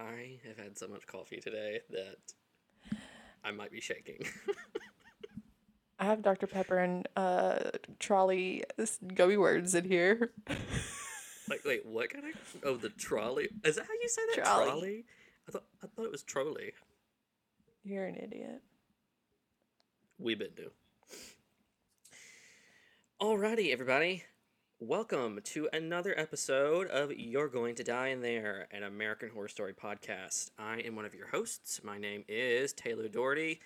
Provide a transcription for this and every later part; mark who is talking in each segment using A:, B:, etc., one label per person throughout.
A: I have had so much coffee today that I might be shaking.
B: I have Dr. Pepper and uh trolley gummy words in here.
A: like, wait, what kind of? Oh, the trolley. Is that how you say that?
B: Trolley.
A: I thought I thought it was trolley.
B: You're an idiot.
A: We been do. Alrighty, everybody. Welcome to another episode of You're Going to Die in There, an American Horror Story podcast. I am one of your hosts. My name is Taylor Doherty,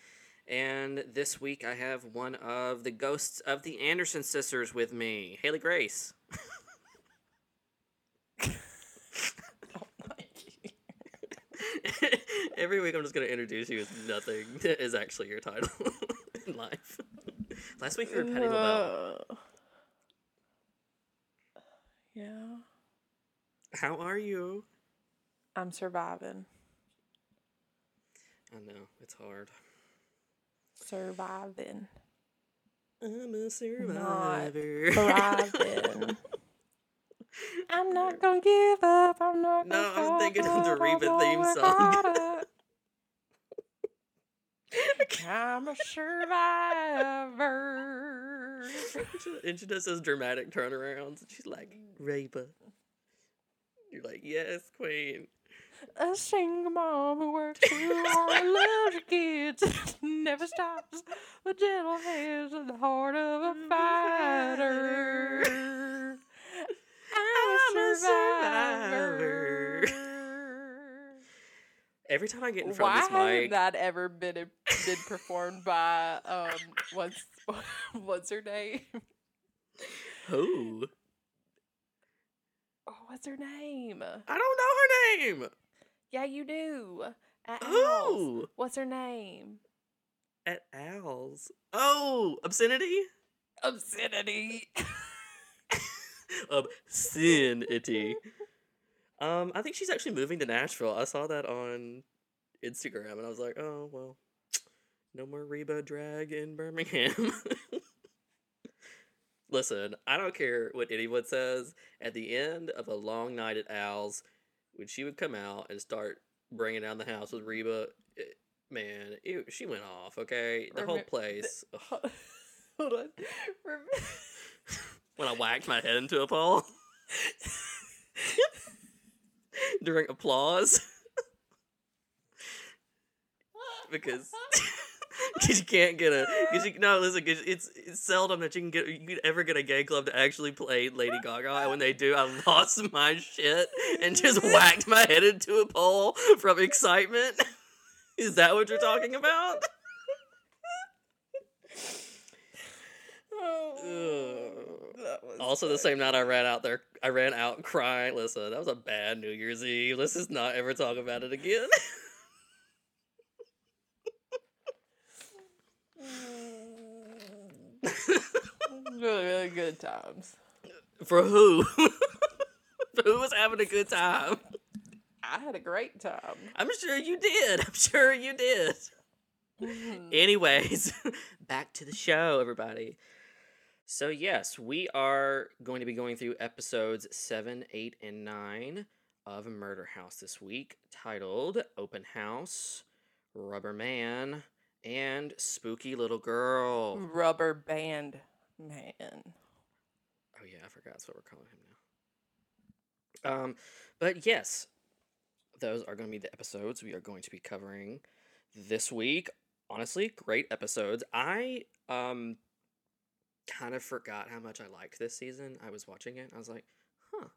A: and this week I have one of the ghosts of the Anderson sisters with me, Haley Grace. Every week I'm just going to introduce you as nothing is actually your title in life. Last week you were Patty LaBelle.
B: Yeah,
A: How are you?
B: I'm surviving.
A: I know, it's hard.
B: Surviving.
A: I'm a survivor.
B: Thriving. I'm not gonna give up. I'm not
A: No,
B: gonna No,
A: I'm thinking of the Reba theme song.
B: I'm a survivor.
A: and she does those dramatic turnarounds. And she's like, Reba. You're like, yes, queen.
B: A single mom who works too hard, loves her kids, never stops. The gentle hands and the heart of a mm-hmm. fighter. I'm a survivor.
A: Every time I get in front
B: Why
A: of this
B: hasn't
A: mic,
B: that ever been been performed by um what's what's her name?
A: who?
B: Oh, what's her name?
A: I don't know her name.
B: Yeah, you do. At Al's.
A: Who?
B: What's her name?
A: At Al's. Oh, obscenity?
B: Obscenity.
A: obscenity. Um, I think she's actually moving to Nashville. I saw that on Instagram, and I was like, oh well, no more Reba drag in Birmingham. Listen, I don't care what anyone says. At the end of a long night at Al's, when she would come out and start bringing down the house with Reba, it, man, it, she went off. Okay, the whole place. ugh.
B: Hold on. Rem-
A: when I whacked my head into a pole during applause because because you can't get a because you no listen 'cause it's it's seldom that you can get you could ever get a gay club to actually play Lady Gaga and when they do I lost my shit and just whacked my head into a pole from excitement. Is that what you're talking about?
B: Oh,
A: Also, the same night I ran out there, I ran out crying. Listen, that was a bad New Year's Eve. Let's just not ever talk about it again.
B: really, really good times.
A: For who? For who was having a good time?
B: I had a great time.
A: I'm sure you did. I'm sure you did. Mm-hmm. Anyways, back to the show, everybody. So, yes, we are going to be going through episodes 7, 8, and 9 of Murder House this week, titled Open House, Rubber Man, and Spooky Little Girl.
B: Rubber band man.
A: Oh yeah, I forgot that's what we're calling him now. Um, but yes, those are going to be the episodes we are going to be covering this week. Honestly, great episodes. I um kind of forgot how much I liked this season. I was watching it. I was like, huh.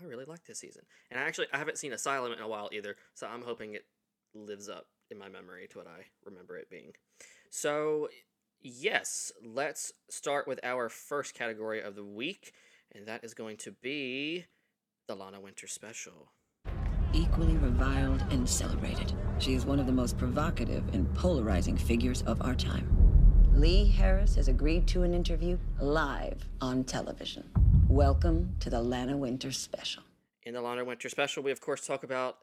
A: I really like this season. And I actually I haven't seen Asylum in a while either, so I'm hoping it lives up in my memory to what I remember it being. So, yes, let's start with our first category of the week, and that is going to be the Lana Winters special.
C: Equally reviled and celebrated. She is one of the most provocative and polarizing figures of our time. Lee Harris has agreed to an interview live on television. Welcome to the Lana Winters Special.
A: In the Lana Winters special, we of course talk about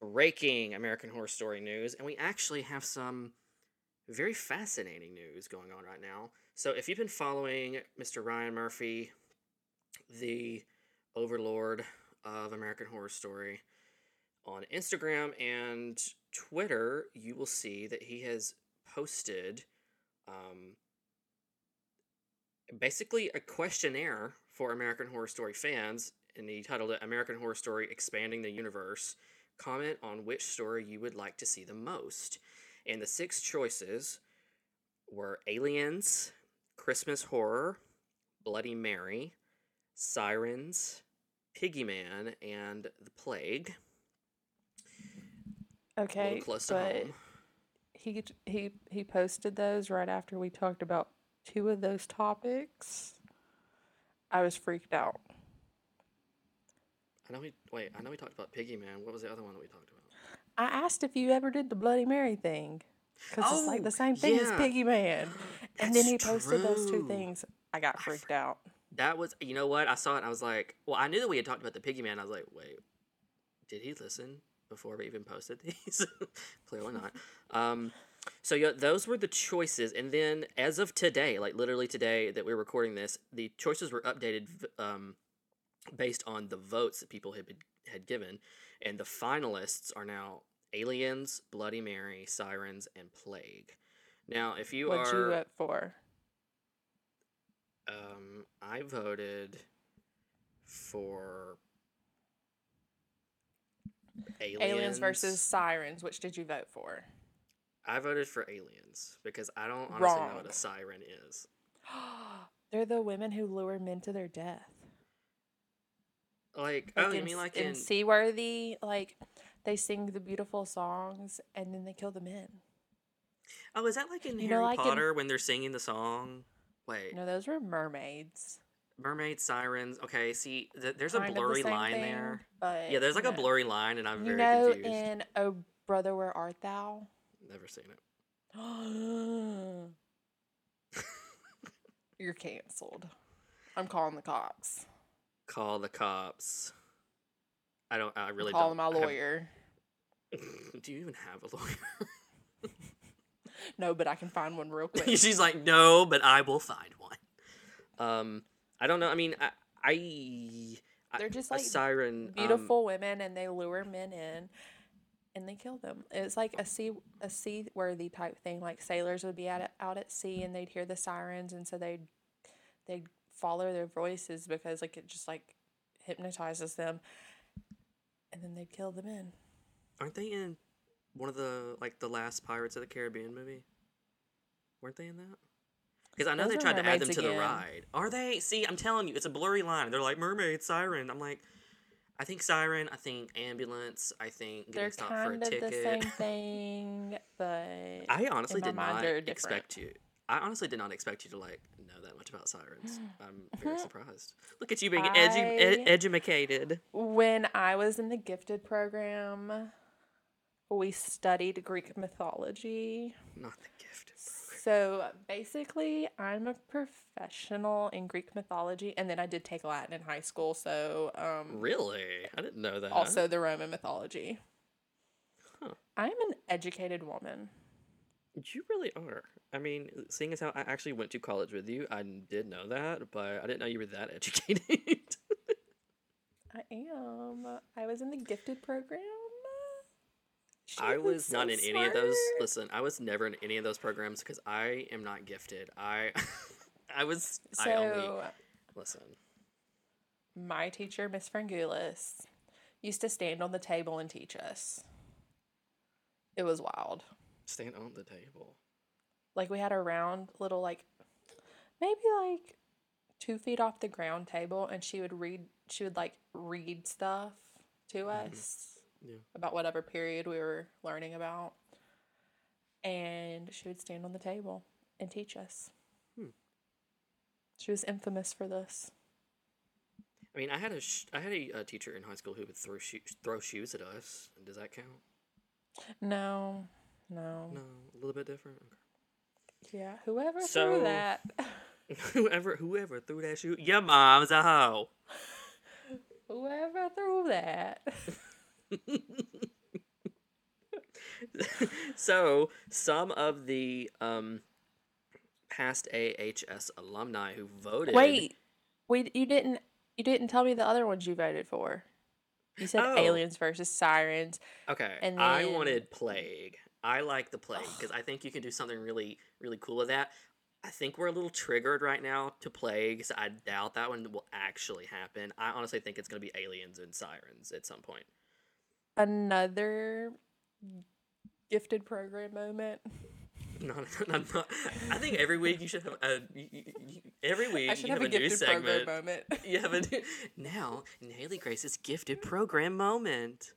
A: breaking American Horror Story news, and we actually have some very fascinating news going on right now. So, if you've been following Mr. Ryan Murphy, the overlord of American Horror Story, on on Instagram and Twitter, you will see that he has posted um, basically a questionnaire for American Horror Story fans, and he titled it American Horror Story Expanding the Universe. Comment on which story you would like to see the most. And the six choices were Aliens, Christmas Horror, Bloody Mary, Sirens, Piggy Man, and The Plague.
B: Okay,
A: close to home.
B: He he he posted those right after we talked about two of those topics. I was freaked out.
A: I know we wait. I know we talked about Piggy Man. What was the other one that we talked about?
B: I asked if you ever did the Bloody Mary thing. Because it's like
A: Oh,
B: the same thing as. Piggy Man. And then he posted those two things. I got freaked out.
A: That was, you know what? I saw it. and I was like, well, I knew that we had talked about the Piggy Man. I was like, wait, did he listen before we even posted these? Clearly not. Um, so yeah, those were the choices, and then as of today, like literally today that we're recording this, the choices were updated um, based on the votes that people had been, had given, and the finalists are now Aliens, Bloody Mary, Sirens, and Plague. Now, if you are
B: What'd
A: are
B: you vote for?
A: um, I voted for aliens.
B: Aliens versus Sirens. Which did you vote for?
A: I voted for aliens because I don't honestly know what a siren is.
B: They're the women who lure men to their death.
A: Like,
B: Like
A: oh, you mean like
B: in
A: in?
B: Seaworthy, like they sing the beautiful songs and then they kill the men.
A: oh, is that like in
B: you know,
A: Harry
B: like in-
A: Potter when they're singing the song? Wait,
B: No, those were mermaids.
A: Mermaids, sirens. Okay, see, th- there's a
B: Kind the
A: blurry
B: same
A: line
B: thing,
A: there.
B: But
A: Yeah, there's like a blurry line, and I'm
B: You
A: very
B: know,
A: confused.
B: in Oh Brother, Where Art Thou?
A: Never seen it.
B: You're canceled. I'm calling the cops.
A: Call the cops. I don't. I really
B: calling
A: don't.
B: my
A: have-
B: lawyer.
A: Do you even have a lawyer?
B: No, but I can find one real quick.
A: She's like, no, but I will find one. Um, I don't know. I mean, I, I
B: They're just like
A: siren. um,
B: beautiful women and they lure men in and they kill them. It's like a sea a seaworthy type thing. Like sailors would be at out at sea and they'd hear the sirens and so they'd they'd follow their voices because like it just like hypnotizes them and then they'd kill the men.
A: aren't they in one of the like the last Pirates of the Caribbean movie? Weren't they in that? Because I know
B: Those
A: they tried to add them to the ride. Are they? See, I'm telling you, it's a blurry line. They're like mermaid, siren. I'm like, I think siren. I think ambulance. I think getting
B: They're
A: stopped for a
B: kind of
A: ticket.
B: the same thing, but
A: I honestly did not expect you. I honestly did not expect you to like know that much about sirens. I'm very surprised. Look at you being edu- ed- edumacated.
B: when I was in the gifted program, we studied Greek mythology.
A: Not the gift.
B: So basically, I'm a professional in Greek mythology, and then I did take Latin in high school. So um,
A: Really? I didn't know that.
B: also the Roman mythology.
A: Huh.
B: I'm an educated woman.
A: You really are. I mean, seeing as how I actually went to college with you, I did know that, but I didn't know you were that educated.
B: I am. I was in the gifted program. She
A: I was not
B: so
A: in any of those. Listen, I was never in any of those programs because I am not gifted. I, I was. I only
B: So
A: listen.
B: my teacher, Miss Frangulis, used to stand on the table and teach us. It was wild.
A: Stand on the table.
B: Like we had a round little like maybe like two feet off the ground table and she would read she would like read stuff to mm-hmm. us
A: Yeah.
B: about whatever period we were learning about. And she would stand on the table and teach us.
A: Hmm.
B: She was infamous for this.
A: I mean, I had a sh- I had a, uh teacher in high school who would throw shoe- throw shoes at us. Does that count?
B: No, no.
A: No, a little bit different.
B: Yeah, whoever
A: So-
B: threw that.
A: Whoever whoever threw that shoe, your mom's a hoe.
B: whoever threw that.
A: so some of the um past AHS alumni who voted.
B: Wait, we you didn't you didn't tell me the other ones you voted for. You said
A: Oh.
B: aliens versus sirens.
A: Okay.
B: And
A: I wanted plague. I like the plague because I think you can do something really, really cool with that. I think we're a little triggered right now to plague, so I doubt that one will actually happen. I honestly think it's going to be aliens and sirens at some point.
B: Another gifted program moment.
A: No, no, no, I think every week you should have a you, you, you- every week
B: I should
A: you
B: have
A: have,
B: a
A: a, new
B: gifted
A: segment.
B: program moment.
A: You have a new, now in Haley Grace's gifted program moment.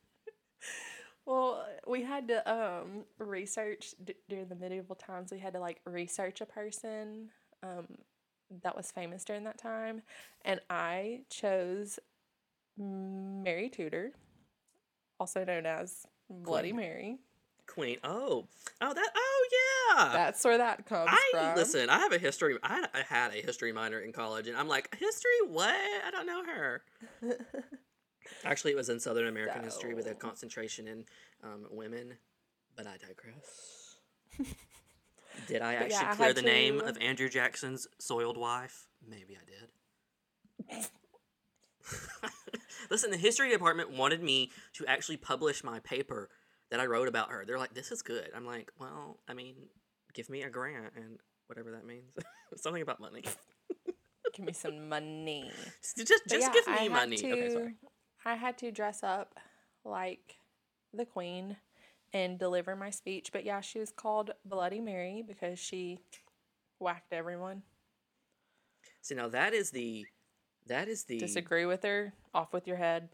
B: Well, we had to um research d- during the medieval times. We had to like research a person um that was famous during that time, and I chose Mary Tudor, also known as Bloody
A: Queen.
B: Mary.
A: Queen. Oh, oh that. Oh yeah.
B: That's where that comes
A: I
B: from.
A: listen. I have a history. I had, I had a history minor in college, and I'm like, history? What? I don't know her. Actually, it was in Southern American history with a concentration in um, women. But I digress. Did I actually
B: yeah,
A: clear the name of Andrew Jackson's soiled wife? Maybe I did. Listen, the history department wanted me to actually publish my paper that I wrote about her. They're like, "This is good." I'm like, "Well, I mean, give me a grant and whatever that means. Something about money.
B: Give me some money.
A: Just, just, just
B: yeah,
A: give me money."
B: To,
A: Okay, sorry.
B: I had to dress up like the queen and deliver my speech. But yeah, she was called Bloody Mary because she whacked everyone.
A: See, now that is the, that is the.
B: Disagree with her? Off with your head.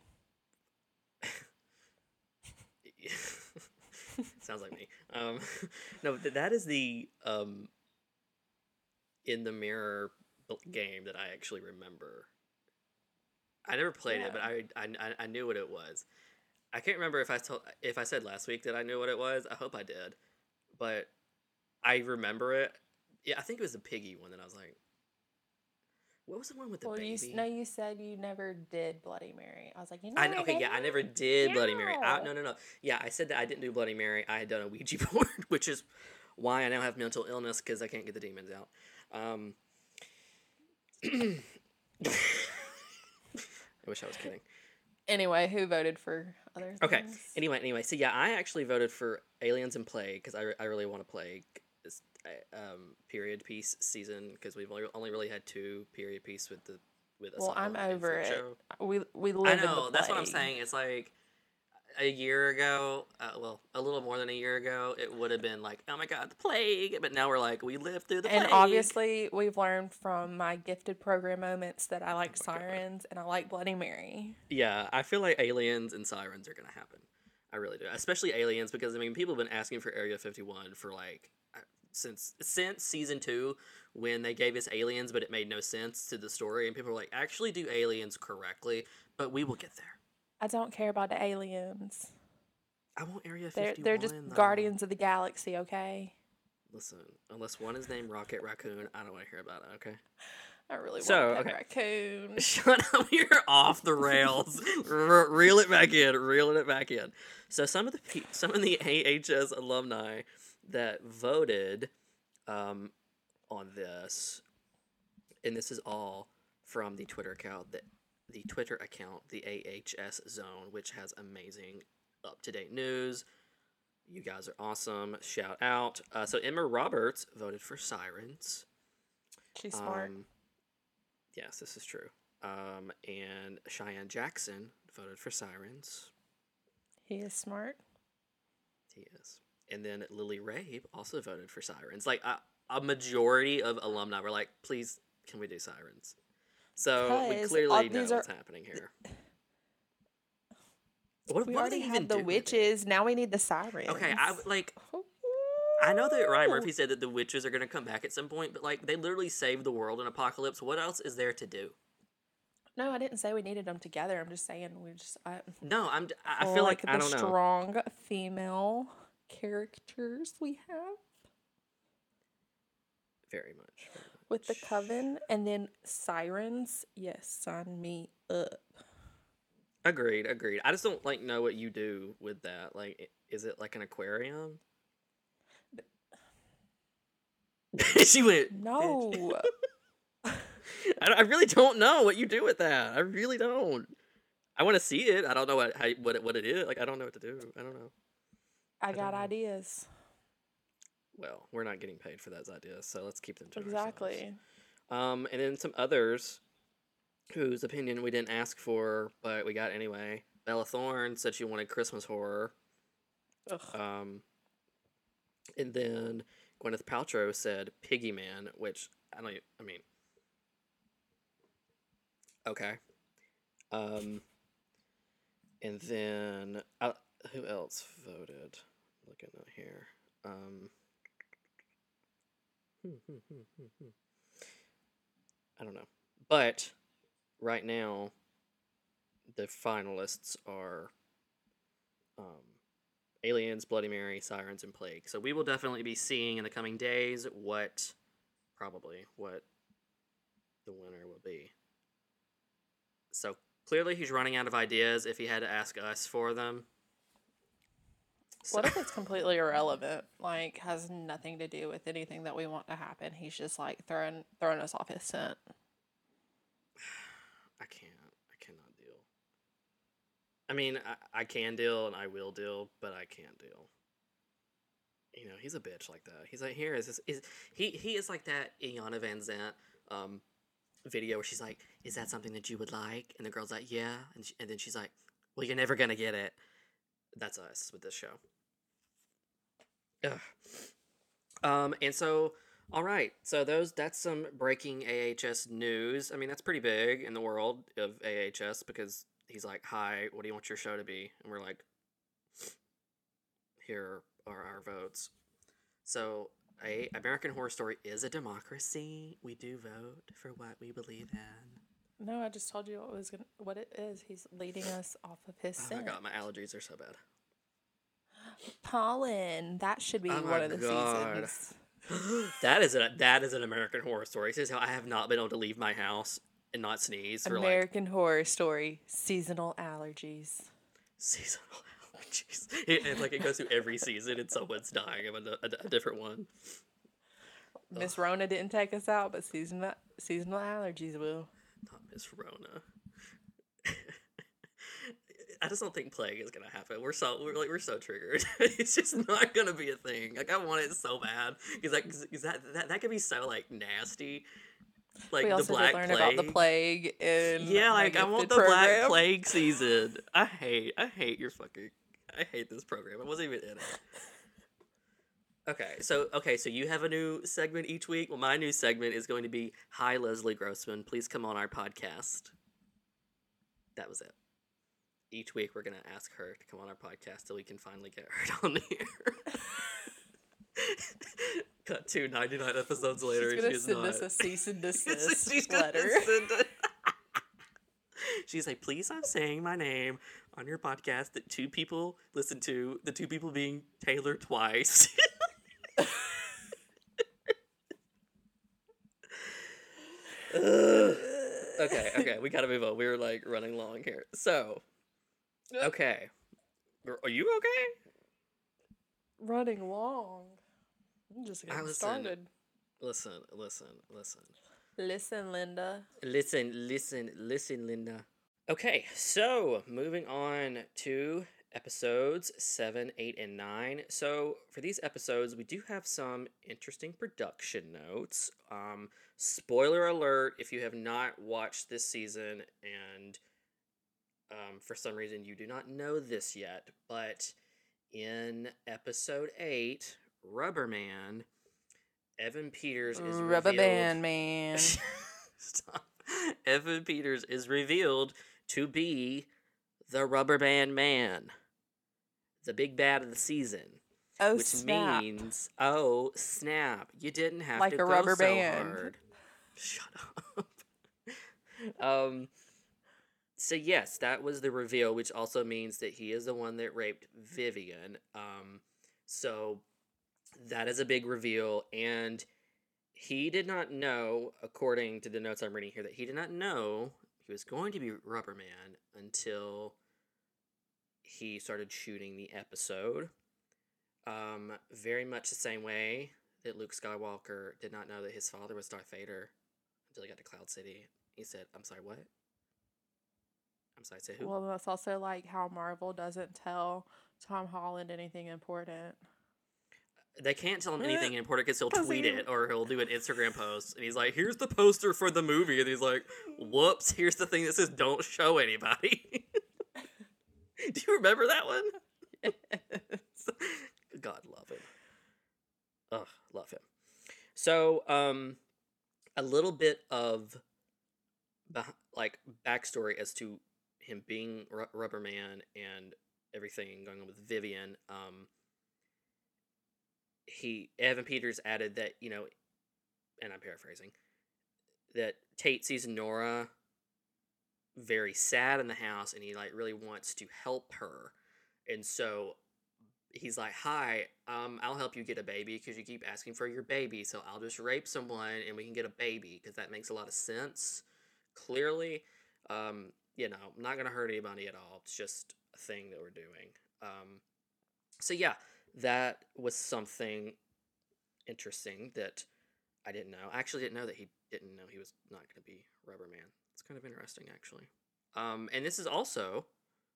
A: Sounds like me. Um, no, th- that is the um, in the mirror game that I actually remember. I never played it, but I, I I- I knew what it was. I can't remember if I told if I said last week that I knew what it was. I hope I did, but I remember it. Yeah, I think it was the piggy one that I was like, what was the one with the
B: well,
A: baby?
B: you no, you said you never did Bloody Mary. I was like, you know,
A: okay, yeah, I never did Bloody Mary. I, no, no, no. Yeah, I said that I didn't do Bloody Mary. I had done a Ouija board, which is why I now have mental illness because I can't get the demons out. Um, I wish I was kidding.
B: Anyway, who voted for other
A: Okay.
B: things?
A: Anyway, anyway, so yeah, I actually voted for Aliens and Plague because I, re- I really want to play um, period piece season because we've only, only really had two period piece with the with. Us.
B: Well, I'm over it.
A: Show.
B: We we
A: I
B: live in
A: know that's what I'm saying. It's like a year ago, uh, well, a little more than a year ago, it would have been like, oh my god, the plague. But now we're like, we lived through the
B: And
A: plague.
B: And obviously, we've learned from my gifted program moments that I like sirens and I like Bloody Mary.
A: yeah, I feel like aliens and sirens are gonna happen. I really do, especially aliens, because I mean, people have been asking for Area 51 for like uh, since since season two when they gave us aliens, but it made no sense to the story, and people were like, actually do aliens correctly, but we will get there.
B: I don't care about the aliens.
A: I want Area 51.
B: They're they're just
A: though.
B: guardians of the galaxy, okay?
A: Listen, unless one is named Rocket Raccoon, I don't want to hear about it. Okay.
B: I really
A: So,
B: want pet
A: okay.
B: raccoon.
A: Shut up! You're off the rails. R- reel it back in. Reeling it back in. So some of the pe- some of the AHS alumni that voted um, on this, and this is all from the Twitter account that the Twitter account, the AHS Zone, which has amazing up to date news. You guys are awesome. Shout out. Uh, so Emma Roberts voted for Sirens.
B: She's smart.
A: Um, yes, this is true. Um, and Cheyenne Jackson voted for Sirens.
B: he is smart.
A: He is. And then Lily Rabe also voted for Sirens. Like a, a majority of alumni were like, "Please, can we do Sirens?" So we clearly know what's
B: are-
A: happening here. What,
B: We
A: what
B: already had the
A: do with it?
B: witches. Now we need the sirens.
A: Okay, I like. I know that Ryan oh. Murphy said that the witches are going to come back at some point, but like they literally saved the world in apocalypse. What else is there to do?
B: No, I didn't say we needed them together. I'm just saying we just. I,
A: No, I'm. I feel like,
B: the
A: I don't know.
B: strong female characters we have
A: Very much. very
B: with the coven, and then sirens. Yes, sign me up.
A: Agreed, agreed. I just don't like know what you do with that. Like, is it like an aquarium? she went.
B: No,
A: I, I really don't know what you do with that. I really don't. I want to see it. I don't know what how, what it, what it is. Like I don't know what to do. I don't know.
B: I
A: don't
B: got ideas.
A: Well, we're not getting paid for those ideas, so let's keep them to ourselves.
B: Exactly.
A: Um, and then some others whose opinion we didn't ask for, but we got anyway. Bella Thorne said she wanted Christmas horror.
B: Ugh.
A: Um, and then Gwyneth Paltrow said Piggy Man, which I don't. I mean, okay. Um, and then uh, who else voted? Looking at here. Um. I don't know, but right now, the finalists are um, Aliens, Bloody Mary, Sirens, and Plague. So we will definitely be seeing in the coming days what, probably, what the winner will be. So clearly he's running out of ideas if he had to ask us for them. So-
B: What if it's completely irrelevant? Like has nothing to do with anything that we want to happen. He's just like throwing throwing us off his scent.
A: I can't. I cannot deal. I mean, I, I can deal and I will deal, but I can't deal. You know, he's a bitch like that. He's like, here is this is he he is like that Iyanla Vanzant um video where she's like, is that something that you would like? And the girl's like, yeah, and she, and then she's like, well, you're never gonna get it. That's us with this show. Ugh. Um, and so all right, so those that's some breaking AHS news. I mean, that's pretty big in the world of AHS because he's like, "Hi, what do you want your show to be?" And we're like, "Here are our votes." So, a American Horror Story is a democracy. We do vote for what we believe in.
B: No, I just told you what was gonna what it is. He's leading us off of his
A: Oh my god, my allergies are so bad.
B: Pollen. That should be
A: Oh
B: one of the
A: God.
B: seasons.
A: that is a that is an American Horror Story. This is how I have not been able to leave my house and not sneeze for like
B: American Horror Story. Seasonal allergies.
A: seasonal allergies. It, and like it goes through every season, and someone's dying of a, a, a different one.
B: Miss Rona didn't take us out, but seasonal seasonal allergies will.
A: Not Miss Rona. I just don't think plague is gonna happen. We're so we're like we're so triggered. it's just not gonna be a thing. Like I want it so bad because like 'cause that, that that could be so like nasty. Like
B: we
A: the
B: also
A: black
B: did learn
A: plague.
B: about the plague in
A: Yeah, like I want the
B: gifted
A: black plague season. I hate I hate your fucking I hate this program. I wasn't even in it. Okay, so okay, so you have a new segment each week. Well, my new segment is going to be Hi Leslie Grossman, please come on our podcast. That was it. Each week we're gonna ask her to come on our podcast so we can finally get her on the air. Cut to ninety nine episodes later.
B: She's gonna
A: she's
B: send
A: not.
B: us a cease and
A: She's
B: desist
A: gonna
B: letter.
A: She's like, please stop saying my name on your podcast that two people listen to, the two people being Taylor twice. Okay, okay, we gotta move on. We were like running long here. So, okay. Are- you okay?
B: Running long. I'm just getting
A: listen.
B: started.
A: Listen, listen, listen.
B: Listen, Linda.
A: Listen, listen, listen, Linda. Okay, so moving on to episodes 7, 8, and 9. So, for these episodes, we do have some interesting production notes. Um, spoiler alert if you have not watched this season and um, for some reason you do not know this yet, but in episode 8, Rubber Man, Evan Peters is
B: Rubber
A: revealed-
B: band man.
A: Stop. Evan Peters is revealed to be the rubber band man, the big bad of the season.
B: Oh
A: which
B: snap!
A: means, oh snap! You didn't have
B: Like
A: to
B: a
A: go
B: rubber
A: so
B: band.
A: hard. Shut up. um. So yes, that was the reveal, which also means that he is the one that raped Vivian. Um. So that is a big reveal, and he did not know, according to the notes I'm reading here, that he did not know he was going to be Rubber Man until he started shooting the episode. Um, very much the same way that Luke Skywalker did not know that his father was Darth Vader until he got to Cloud City. He said, "I'm sorry, what?" I'm sorry, say who?
B: Well, that's also like how Marvel doesn't tell Tom Holland anything important.
A: They can't tell him anything important because he'll tweet
B: he-
A: it or he'll do an Instagram post and he's like, "Here's the poster for the movie," and he's like, "Whoops! Here's the thing that says don't show anybody." do you remember that one? Yes. God love him. Ugh, love him. So, um, a little bit of like backstory as to him being Ru- Rubber Man and everything going on with Vivian. Um, he Evan Peters added that you know, and I'm paraphrasing, that Tate sees Nora very sad in the house, and he like really wants to help her, and so he's like, "Hi, um, I'll help you get a baby because you keep asking for your baby, so I'll just rape someone and we can get a baby because that makes a lot of sense. Clearly, um, you know, I'm not gonna hurt anybody at all. It's just a thing that we're doing. Um, so yeah, that was something interesting that I didn't know. I actually didn't know that he didn't know he was not going to be Rubber Man. It's kind of interesting, actually. Um, and this is also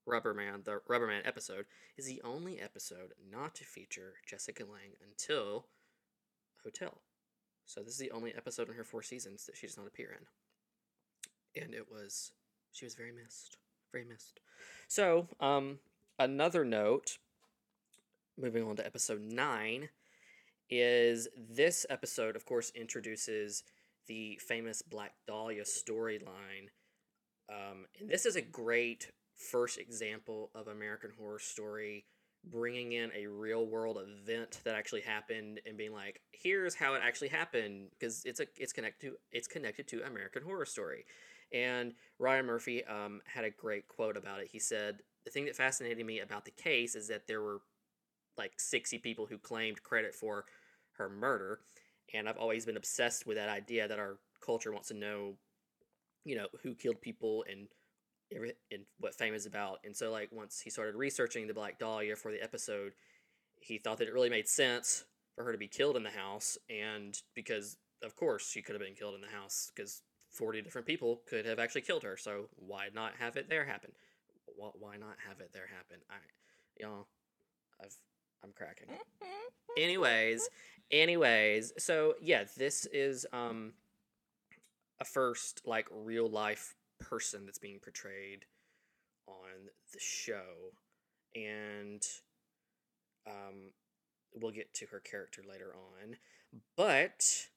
A: Rubber Man. The Rubber Man episode is the only episode not to feature Jessica Lange until Hotel. So this is the only episode in her four seasons that she does not appear in, and it was she was very missed, very missed. So um, another note moving on to episode nine, is this episode, of course, introduces the famous Black Dahlia storyline. Um, and this is a great first example of American Horror Story bringing in a real world event that actually happened and being like, here's how it actually happened because it's a it's connected to it's connected to American Horror Story. And Ryan Murphy um, had a great quote about it. He said, "The thing that fascinated me about the case is that there were like 60 people who claimed credit for her murder and i've always been obsessed with that idea that our culture wants to know you know who killed people and and what fame is about and so like once he started researching the black dahlia for the episode he thought that it really made sense for her to be killed in the house and because of course she could have been killed in the house because 40 different people could have actually killed her so why not have it there happen? Why, not have it there happen? I y'all i've i'm cracking. Anyways anyways so yeah this is um a first like real life person that's being portrayed on the show and um we'll get to her character later on but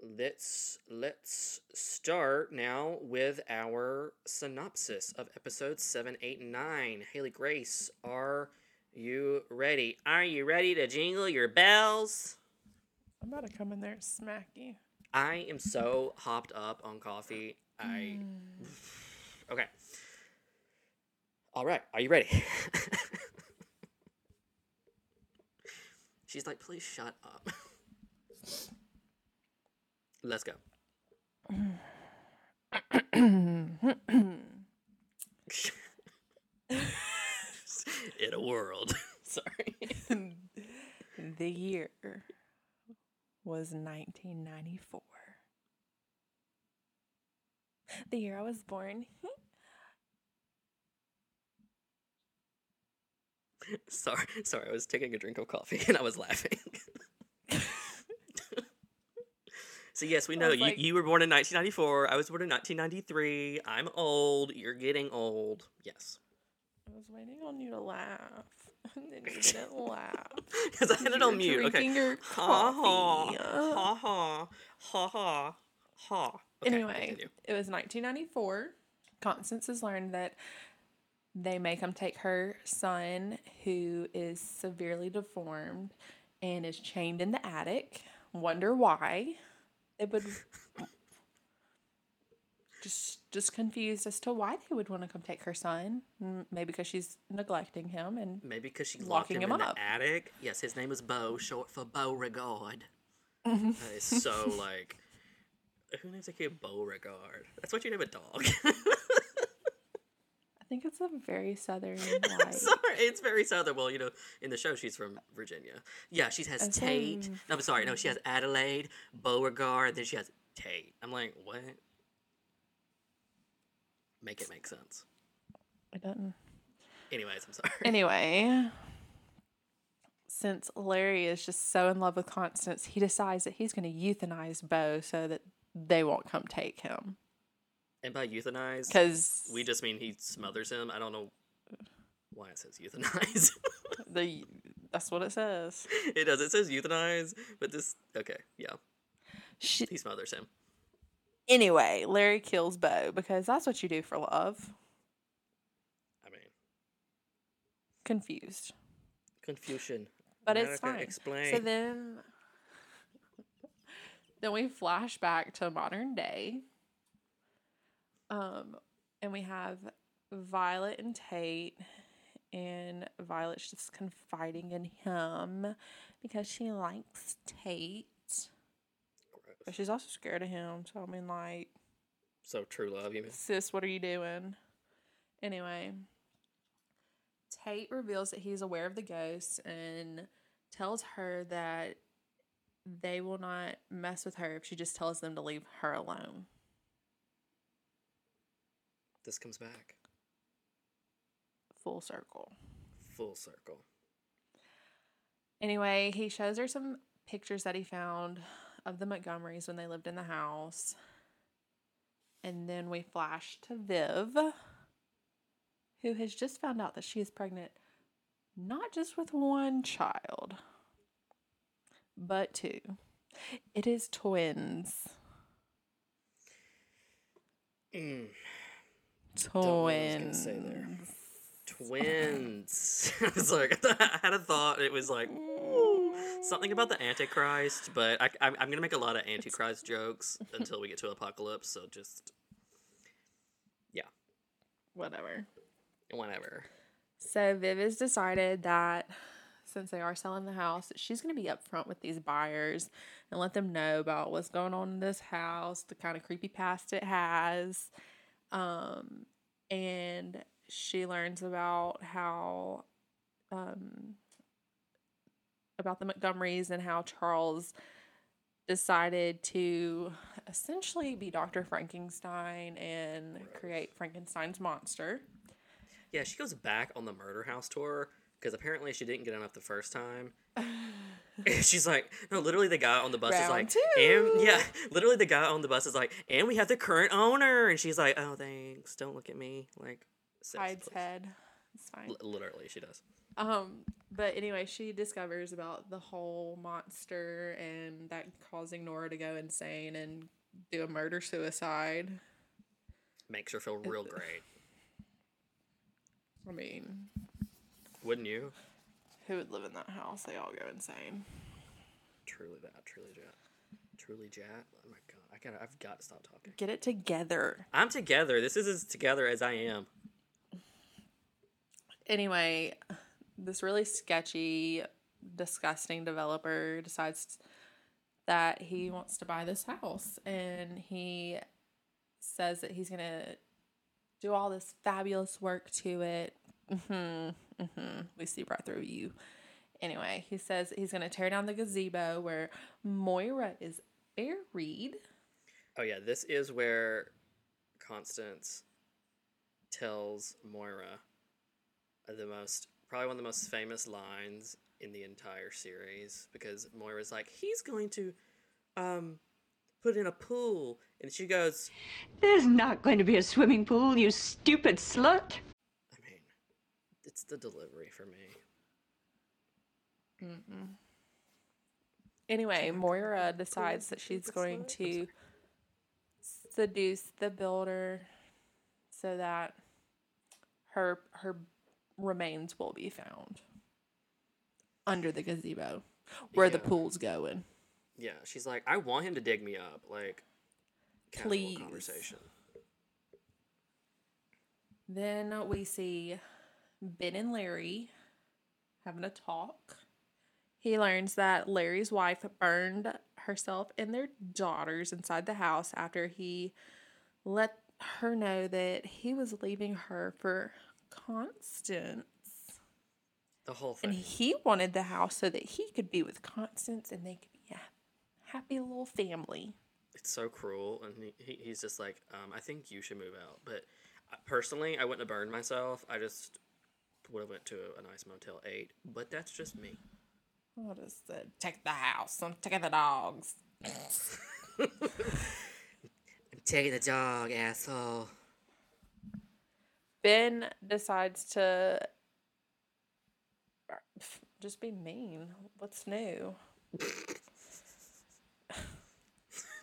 A: let's let's start now with our synopsis of episodes 7 8 and 9 haley grace are you ready? Are you ready to jingle your bells?
B: I'm about to come in there and smack you.
A: i am so hopped up on coffee. I mm. okay. All right are you ready? She's like please shut up let's go in a world sorry
B: the year was 1994. The year I was born.
A: sorry sorry i was taking a drink of coffee and i was laughing so yes we know you,
B: like-
A: you were born in 1994 i was born in 1993 i'm old you're getting old yes
B: I was waiting on you to laugh. And then you didn't laugh.
A: because i had it on mute okay
B: your
A: ha ha
B: coffee.
A: ha ha ha ha ha Okay,
B: anyway, it was 1994. Constance has learned that they make him take her son, who is severely deformed and is chained in the attic. Wonder why? It would just just confused as to why they would want to come take her son. Maybe because she's neglecting him and
A: maybe because she locked
B: locking
A: him,
B: him
A: in
B: up.
A: the attic? Yes his name is bo short for beauregard. Mm-hmm. That is so like who names a kid beauregard? That's what you name a dog
B: think it's a very southern like
A: sorry, it's very southern. Well, you know, in the show she's from Virginia. Yeah, she has
B: And
A: Tate. No, I'm sorry. No, she has Adelaide, Beauregard, then she has Tate. I'm like, what? make it make sense.
B: It doesn't.
A: Anyways, I'm sorry.
B: Anyway, since Larry is just so in love with Constance, he decides that he's going to euthanize Bo so that they won't come take him.
A: And by euthanize,
B: Because
A: we just mean he smothers him. I don't know why it says euthanize.
B: the that's what it says.
A: it does. It says euthanize, but this okay, yeah.
B: She,
A: He smothers him.
B: anyway, Larry kills Bo because that's what you do for love.
A: I mean,
B: Confused.
A: confusion.
B: But it's
A: America,
B: fine.
A: Explain.
B: So then, then we flash back to modern day. Um, and we have Violet and Tate, and Violet's just confiding in him because she likes Tate, but she's also scared of him. So I mean, like,
A: So true love, you mean?
B: sis, what are you doing? Anyway, Tate reveals that he's aware of the ghosts and tells her that they will not mess with her if she just tells them to leave her alone.
A: This comes back
B: Full circle.
A: full circle.
B: Anyway, he shows her some pictures that he found of the Montgomerys when they lived in the house. And then we flash to Viv, who has just found out that she is pregnant not just with one child, but two. It is twins.
A: Mm,
B: Twins.
A: know what I was gonna say there. twins. I was like, I had a thought. It was like ooh, something about the Antichrist, but I, I'm, I'm gonna make a lot of Antichrist jokes until we get to Apocalypse. So just yeah,
B: Whatever.
A: Whatever.
B: So Viv has decided that since they are selling the house, she's going to be upfront with these buyers and let them know about what's going on in this house, the kind of creepy past it has. Um, and she learns about how, um, about the Montgomerys and how Charles decided to essentially be Dr. Frankenstein and create Frankenstein's monster.
A: Yeah, she goes back on the murder house tour because apparently she didn't get enough the first time. She's like, no, literally the guy on the bus is like,
B: two.
A: and yeah, literally the guy on the bus is like, and we have the current owner, and she's like, oh, thanks, don't look at me, like,
B: hides
A: please."
B: head. It's fine.
A: L- literally, she does.
B: Um, but anyway, she discovers about the whole monster and that causing Nora to go insane and do a murder suicide.
A: Makes her feel real great,
B: I mean,
A: wouldn't you?
B: Who would live in that house? They all go insane.
A: Truly that, truly Jat, truly Jat. Oh my god, I gotta, I've got to stop talking.
B: Get it together.
A: I'm together. This is as together as I am.
B: Anyway, this really sketchy, disgusting developer decides that he wants to buy this house and he says that he's going to do all this fabulous work to it. hmm hmm We see right through you. Anyway, he says he's going to tear down the gazebo where Moira is buried.
A: Oh yeah, this is where Constance tells Moira the most probably one of the most famous lines in the entire series because Moira's like, he's going to um put in a pool and she goes,
D: There's not going to be a swimming pool, you stupid slut.
A: I mean, it's the delivery for me.
B: Anyway, Moira decides that she's going to seduce the builder so that her her remains will be found under the gazebo where the
A: Yeah.
B: pool's going.
A: Yeah, she's like, I want him to dig me up, like casual
B: Please.
A: conversation.
B: Then we see Ben and Larry having a talk. He learns that Larry's wife burned herself and their daughters inside the house after he let her know that he was leaving her for Constance.
A: The whole thing.
B: And he wanted the house so that he could be with Constance and they could be a happy little family.
A: It's so cruel, and he, he, he's just like, um, I think you should move out, but personally, I wouldn't have burned myself. I just would have went to a nice Motel 8. But that's just me.
B: What is that? Take the house. I'm taking the dogs.
A: I'm taking the dog, asshole.
B: Ben decides to just be mean. What's new?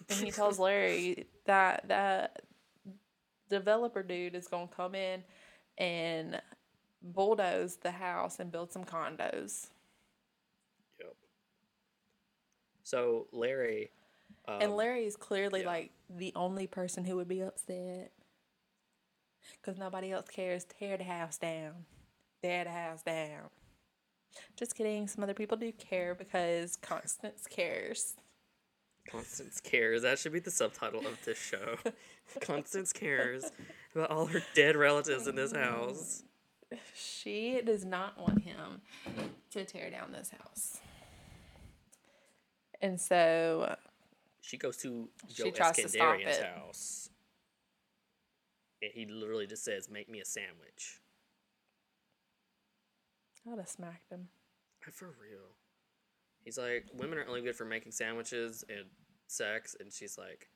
B: and he tells Larry that that developer dude is gonna come in and bulldoze the house and build some condos.
A: Yep. So Larry, um,
B: and Larry is clearly
A: yeah.
B: like the only person who would be upset because nobody else cares. Tear the house down. Tear the house down. Just kidding. Some other people do care because Constance cares.
A: Constance cares. That should be the subtitle of this show. Constance cares about all her dead relatives in this house.
B: She does not want him to tear down this house. And so
A: She goes to Joe
B: She tries to stop
A: Escandarian's
B: it.
A: house, and he literally just says, "Make me a sandwich."
B: I would have smacked him.
A: For real. He's like, women are only good for making sandwiches and sex, and she's like,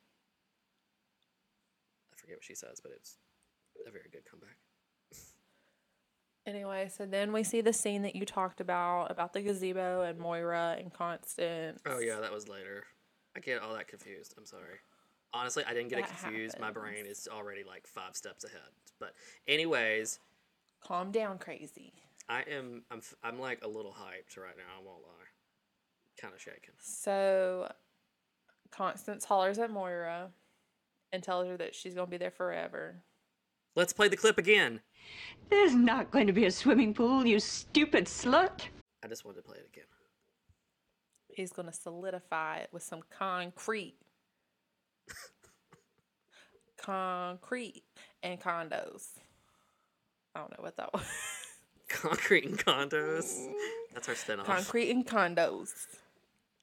A: I forget what she says, but it's a very good comeback.
B: Anyway, so then we see the scene that you talked about about the gazebo and Moira and Constance.
A: Oh yeah, that was later. I get all that confused. I'm sorry. Honestly, I didn't get it
B: That
A: confused. My brain is already like five steps ahead. But anyways,
B: Calm down, crazy.
A: I am I'm I'm like a little hyped right now. I won't lie. Kind of shaking.
B: So Constance hollers at Moira and tells her that she's gonna be there forever.
A: Let's play the clip again.
D: There's not going to be a swimming pool, you stupid slut.
A: I just wanted to play it again.
B: He's gonna solidify it with some concrete. concrete and condos. I don't know what that was.
A: Concrete and condos. That's our spinoff.
B: concrete and condos.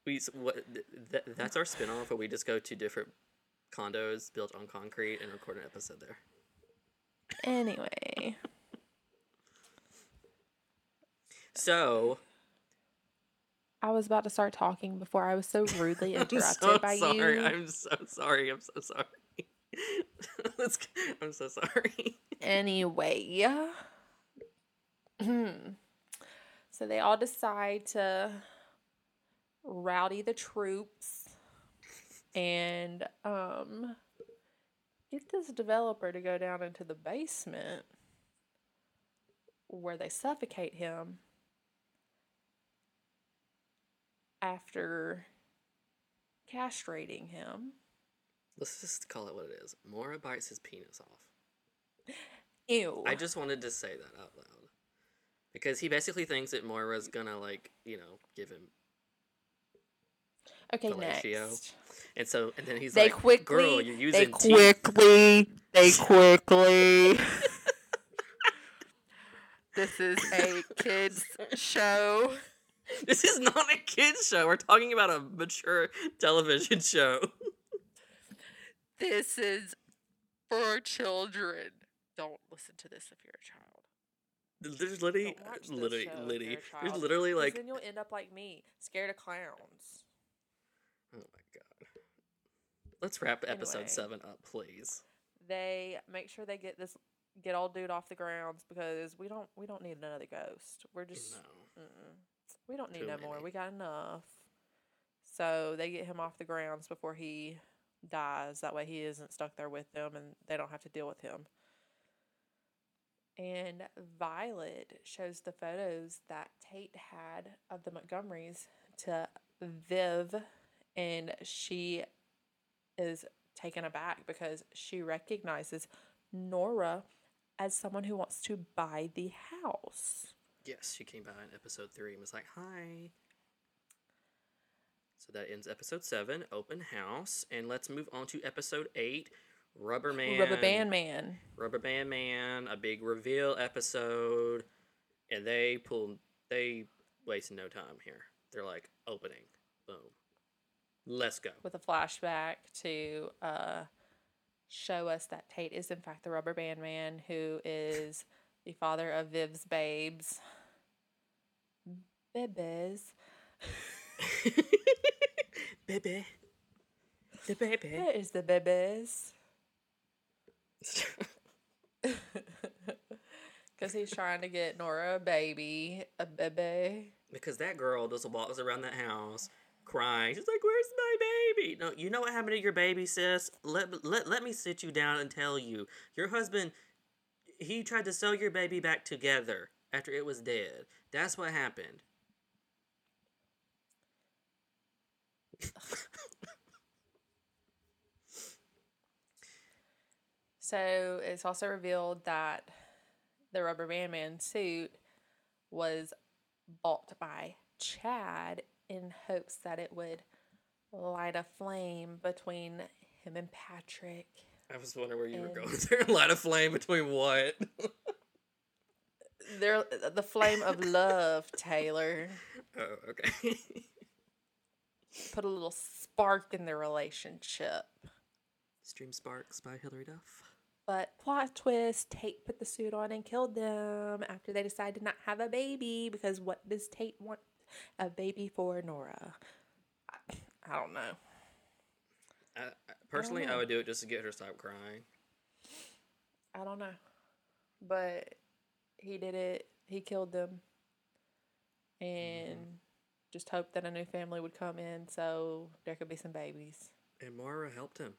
A: We what th- th- that's our spinoff where we just go to different condos built on concrete and record an episode there.
B: Anyway,
A: So
B: I was about to start talking before I was so rudely interrupted
A: so
B: by
A: sorry.
B: you.
A: I'm so sorry. I'm so sorry. Let's. I'm so sorry.
B: Anyway, so they all decide to rowdy the troops and um get this developer to go down into the basement where they suffocate him after castrating him.
A: Let's just call it what it is. Moira bites his penis off.
B: Ew.
A: I just wanted to say that out loud because he basically thinks that Moira's gonna like you know give him,
B: okay,
A: fellatio.
B: next.
A: and so and then he's
B: They
A: like,
B: quickly,
A: "Girl, you're using
B: they
A: teeth."
B: quickly, they quickly. this is a kids show.
A: This is not a kids show. We're talking about a mature television show.
B: This is for children. Don't listen to this if you're a child.
A: There's literally,
B: Don't
A: literally,
B: show
A: literally,
B: you're
A: there's
B: child,
A: literally
B: 'cause
A: like,
B: then you'll end up like me, scared of clowns.
A: Let's wrap episode
B: Anyway.
A: seven up, please.
B: They make sure they get this get old dude off the grounds because we don't we don't need another ghost. We're just
A: No.
B: We don't need
A: Too
B: no more. We got enough. So they get him off the grounds before he dies. That way he isn't stuck there with them and they don't have to deal with him. And Violet shows the photos that Tate had of the Montgomerys to Viv, and she is taken aback because she recognizes Nora as someone who wants to buy the house.
A: Yes, she came by in episode three and was like, hi. So that ends episode seven, open house. And let's move on to episode eight, Rubber Man.
B: Rubber Band Man.
A: Rubber Band Man, a big reveal episode. And they pulled, they waste no time here. They're like, opening. Boom. Let's go.
B: with a flashback to uh, show us that Tate is in fact the rubber band man who is the father of Viv's babes. Bebes.
A: baby. The baby.
B: Where is the bebes? Because he's trying to get Nora a baby, a bebe.
A: because that girl just walks around that house crying. She's like, "Where's my baby?" No, you know what happened to your baby, sis? Let let let me sit you down and tell you. Your husband, he tried to sew your baby back together after it was dead. That's what happened.
B: So it's also revealed that the rubber band man suit was bought by Chad in hopes that it would light a flame between him and Patrick.
A: I was wondering where you were going. There a light of flame between what?
B: They're the flame of love, Taylor.
A: oh, okay.
B: Put a little spark in their relationship.
A: Stream Sparks by Hilary Duff.
B: But plot twist, Tate put the suit on and killed them after they decided to not have a baby because what does Tate want a baby for Nora? I, I don't know.
A: I, I- personally, I
B: know.
A: would do it just to get her to stop crying.
B: I don't know. But he did it. He killed them. And mm-hmm. just hoped that a new family would come in so there could be some babies.
A: And Moira helped him.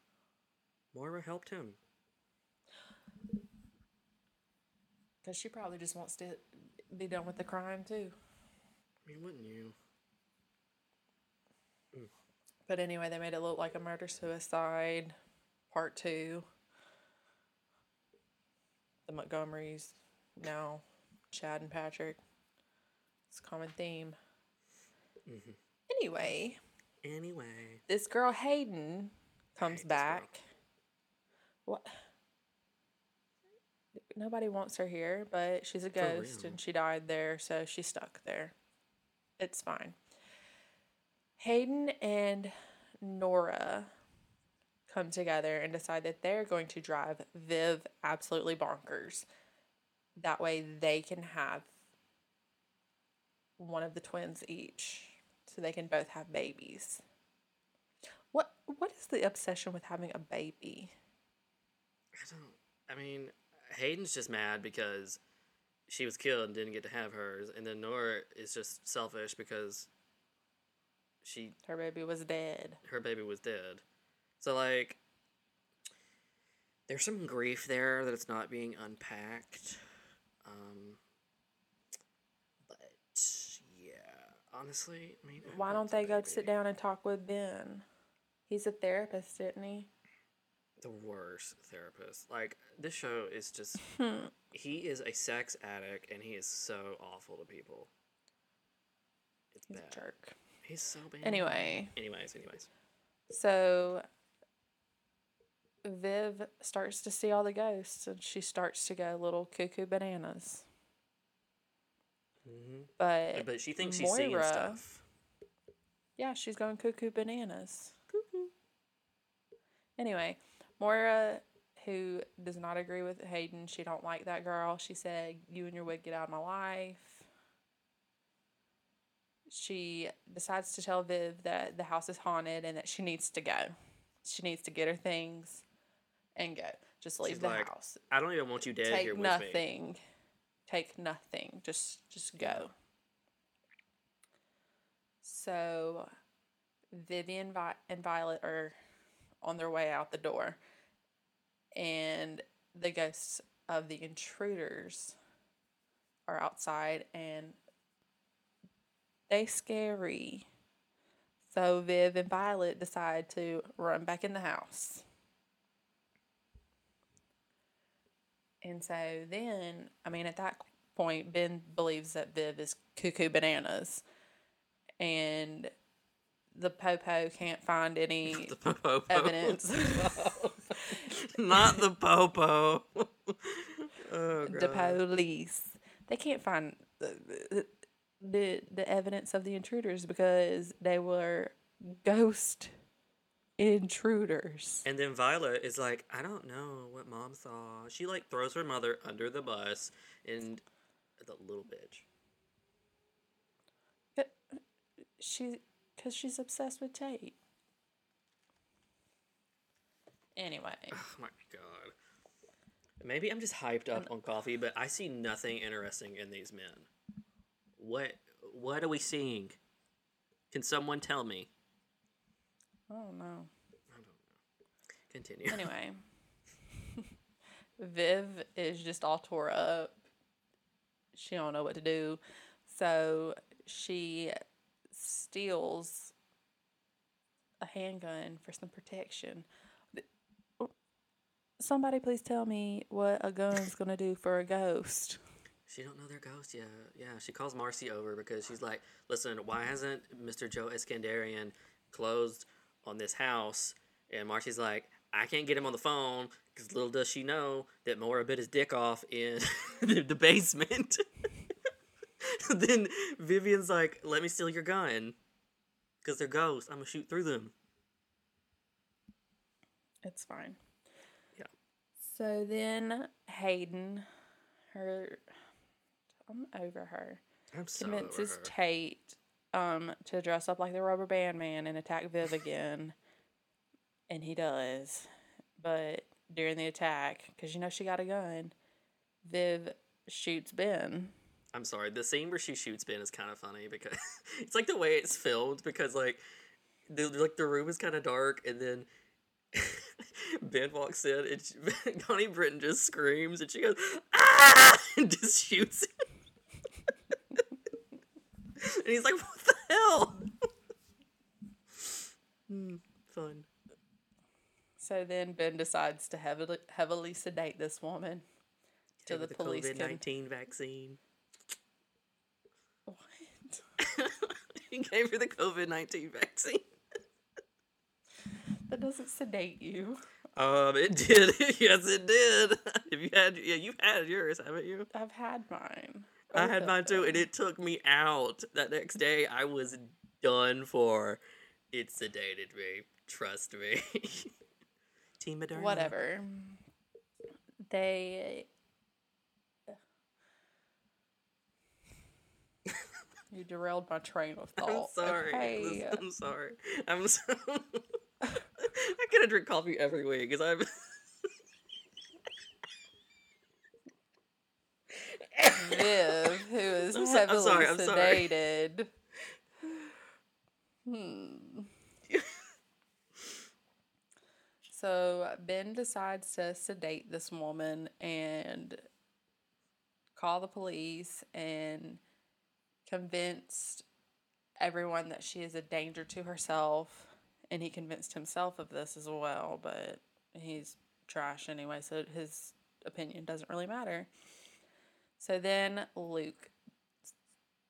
A: Moira helped him.
B: Because she probably just wants to be done with the crime too.
A: Mean, wouldn't you?
B: But anyway, they made it look like a murder suicide, part two. The Montgomerys, now Chad and Patrick. It's a common theme. Mm-hmm. Anyway,
A: Anyway.
B: this girl Hayden comes
A: hate this girl.
B: back. What? Nobody wants her here, but she's a ghost and she died there, so she's stuck there. It's fine. Hayden and Nora come together and decide that they're going to drive Viv absolutely bonkers. That way they can have one of the twins each so they can both have babies. What what is the obsession with having a baby?
A: I don't. I mean, Hayden's just mad because she was killed and didn't get to have hers, and then Nora is just selfish because she
B: Her baby was dead.
A: her baby was dead. So like, there's some grief there that it's not being unpacked. Um, but yeah, honestly, I mean,
B: Why don't
A: the
B: they go
A: baby.
B: sit down and talk with Ben? He's a therapist, isn't he?
A: The worst therapist. Like this show is just he is a sex addict and he is so awful to people. It's
B: He's
A: bad.
B: a jerk.
A: He's so bad.
B: Anyway,
A: Anyways, anyways.
B: so Viv starts to see all the ghosts and she starts to go little cuckoo bananas.
A: hmm
B: But
A: But she thinks she's seeing stuff.
B: Yeah, she's going cuckoo bananas. Cuckoo. Anyway, Moira, who does not agree with Hayden, she don't like that girl. She said, "You and your wig get out of my life." She decides to tell Viv that the house is haunted and that she needs to go. She needs to get her things and go. Just leave
A: She's
B: the
A: like,
B: house.
A: I don't even want you dead here
B: Take
A: with me.
B: nothing. Take nothing. Just just go. So Vivian Vi- and Violet are on their way out the door. And the ghosts of the intruders are outside and they scary. So Viv and Violet decide to run back in the house. And so then, I mean, at that point, Ben believes that Viv is cuckoo bananas. And the Popo can't find any evidence.
A: Not the popo. oh,
B: the police. They can't find the, the the evidence of the intruders because they were ghost intruders.
A: And then Violet is like, I don't know what mom saw. She like throws her mother under the bus and the little bitch.
B: But she, because she's obsessed with Tate. Anyway,
A: Oh my god. Maybe I'm just hyped up on coffee, but I see nothing interesting in these men. What what are we seeing? Can someone tell me? Oh no.
B: I don't know.
A: Continue.
B: Anyway, Viv is just all tore up. She don't know what to do, so she steals a handgun for some protection. Somebody please tell me what a gun's gonna do for a ghost.
A: She don't know their ghost yet. Yeah, she calls Marcy over because she's like, "Listen, why hasn't Mr. Joe Escandarian closed on this house?" And Marcy's like, "I can't get him on the phone because little does she know that Moira bit his dick off in the, the basement." then Vivian's like, "Let me steal your gun because they're ghosts. I'm gonna shoot through them."
B: It's fine. So then Hayden, her, I'm over her.
A: I'm so over
B: convinces
A: her.
B: Tate um to dress up like the rubber band man and attack Viv again. and he does. But during the attack, because you know she got a gun, Viv shoots Ben.
A: I'm sorry. The scene where she shoots Ben is kind of funny because it's like the way it's filmed because like the like the room is kind of dark and then Ben walks in and she, Connie Britton just screams and she goes ah and just shoots him. and he's like, "What the hell?" Hmm, fun.
B: So then Ben decides to heavily heavily sedate this woman.
A: to
B: the
A: the
B: police
A: COVID
B: can.
A: nineteen vaccine.
B: What?
A: he gave her the COVID nineteen vaccine.
B: That doesn't sedate you.
A: Um, it did. yes, it did. If you had, yeah, you've had yours, haven't you?
B: I've had mine.
A: I
B: Both
A: had mine too, and it took me out. That next day, I was done for. It sedated me. Trust me. Team Moderna.
B: whatever. They. You derailed my train of
A: I'm
B: thought.
A: sorry.
B: Okay.
A: I'm sorry. I'm so. I could have drink coffee every week because I'm.
B: Viv, who is
A: I'm so- I'm
B: heavily
A: sorry, I'm sorry.
B: sedated. Hmm. so Ben decides to sedate this woman and call the police and convinced everyone that she is a danger to herself and he convinced himself of this as well but he's trash anyway so his opinion doesn't really matter so then Luke,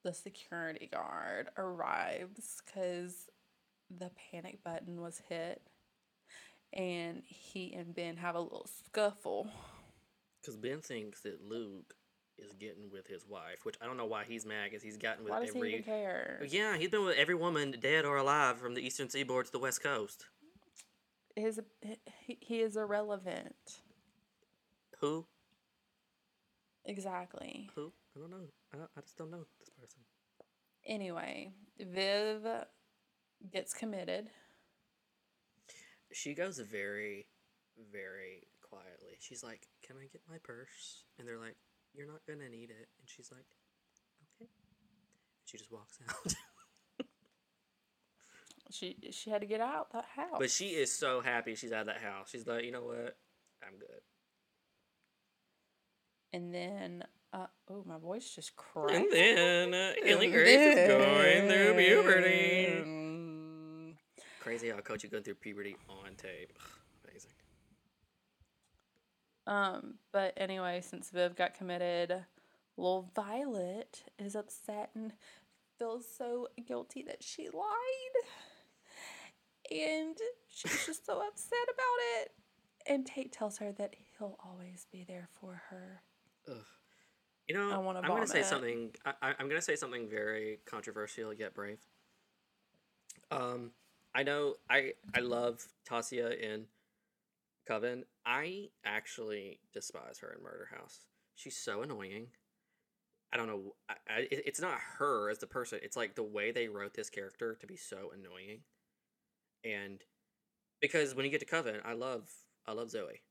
B: the security guard, arrives because the panic button was hit. And he and Ben have a little scuffle.
A: Because Ben thinks that Luke is getting with his wife, which I don't know why he's mad because he's gotten with
B: Why does
A: every.
B: he even care?
A: Yeah, he's been with every woman, dead or alive, from the eastern seaboard to the west coast.
B: His, he, he is irrelevant.
A: Who?
B: Exactly.
A: Who? I don't know. I, don't, I just don't know this person.
B: Anyway, Viv gets committed.
A: She goes very, very quietly. She's like, "Can I get my purse?" And they're like, "You're not gonna need it." And she's like, "Okay." She just walks out.
B: She she had to get out that house.
A: but she is so happy she's out of that house. She's like, "You know what? I'm good."
B: And then, uh, oh, my voice just cracked.
A: And then uh, Haley Grace is going through puberty. Crazy how coach you going through puberty on tape.
B: Um, but anyway, since Viv got committed, little Violet is upset and feels so guilty that she lied. And she's just so upset about it. And Tate tells her that he'll always be there for her.
A: Ugh. You know,
B: I
A: I'm gonna say something. I, I, I'm gonna say something very controversial yet brave. Um, I know I I love Taissa in Coven. I actually despise her in Murder House. She's so annoying. I don't know. I, I, it's not her as the person. It's like the way they wrote this character to be so annoying. And because when you get to Coven, I love I love Zoe.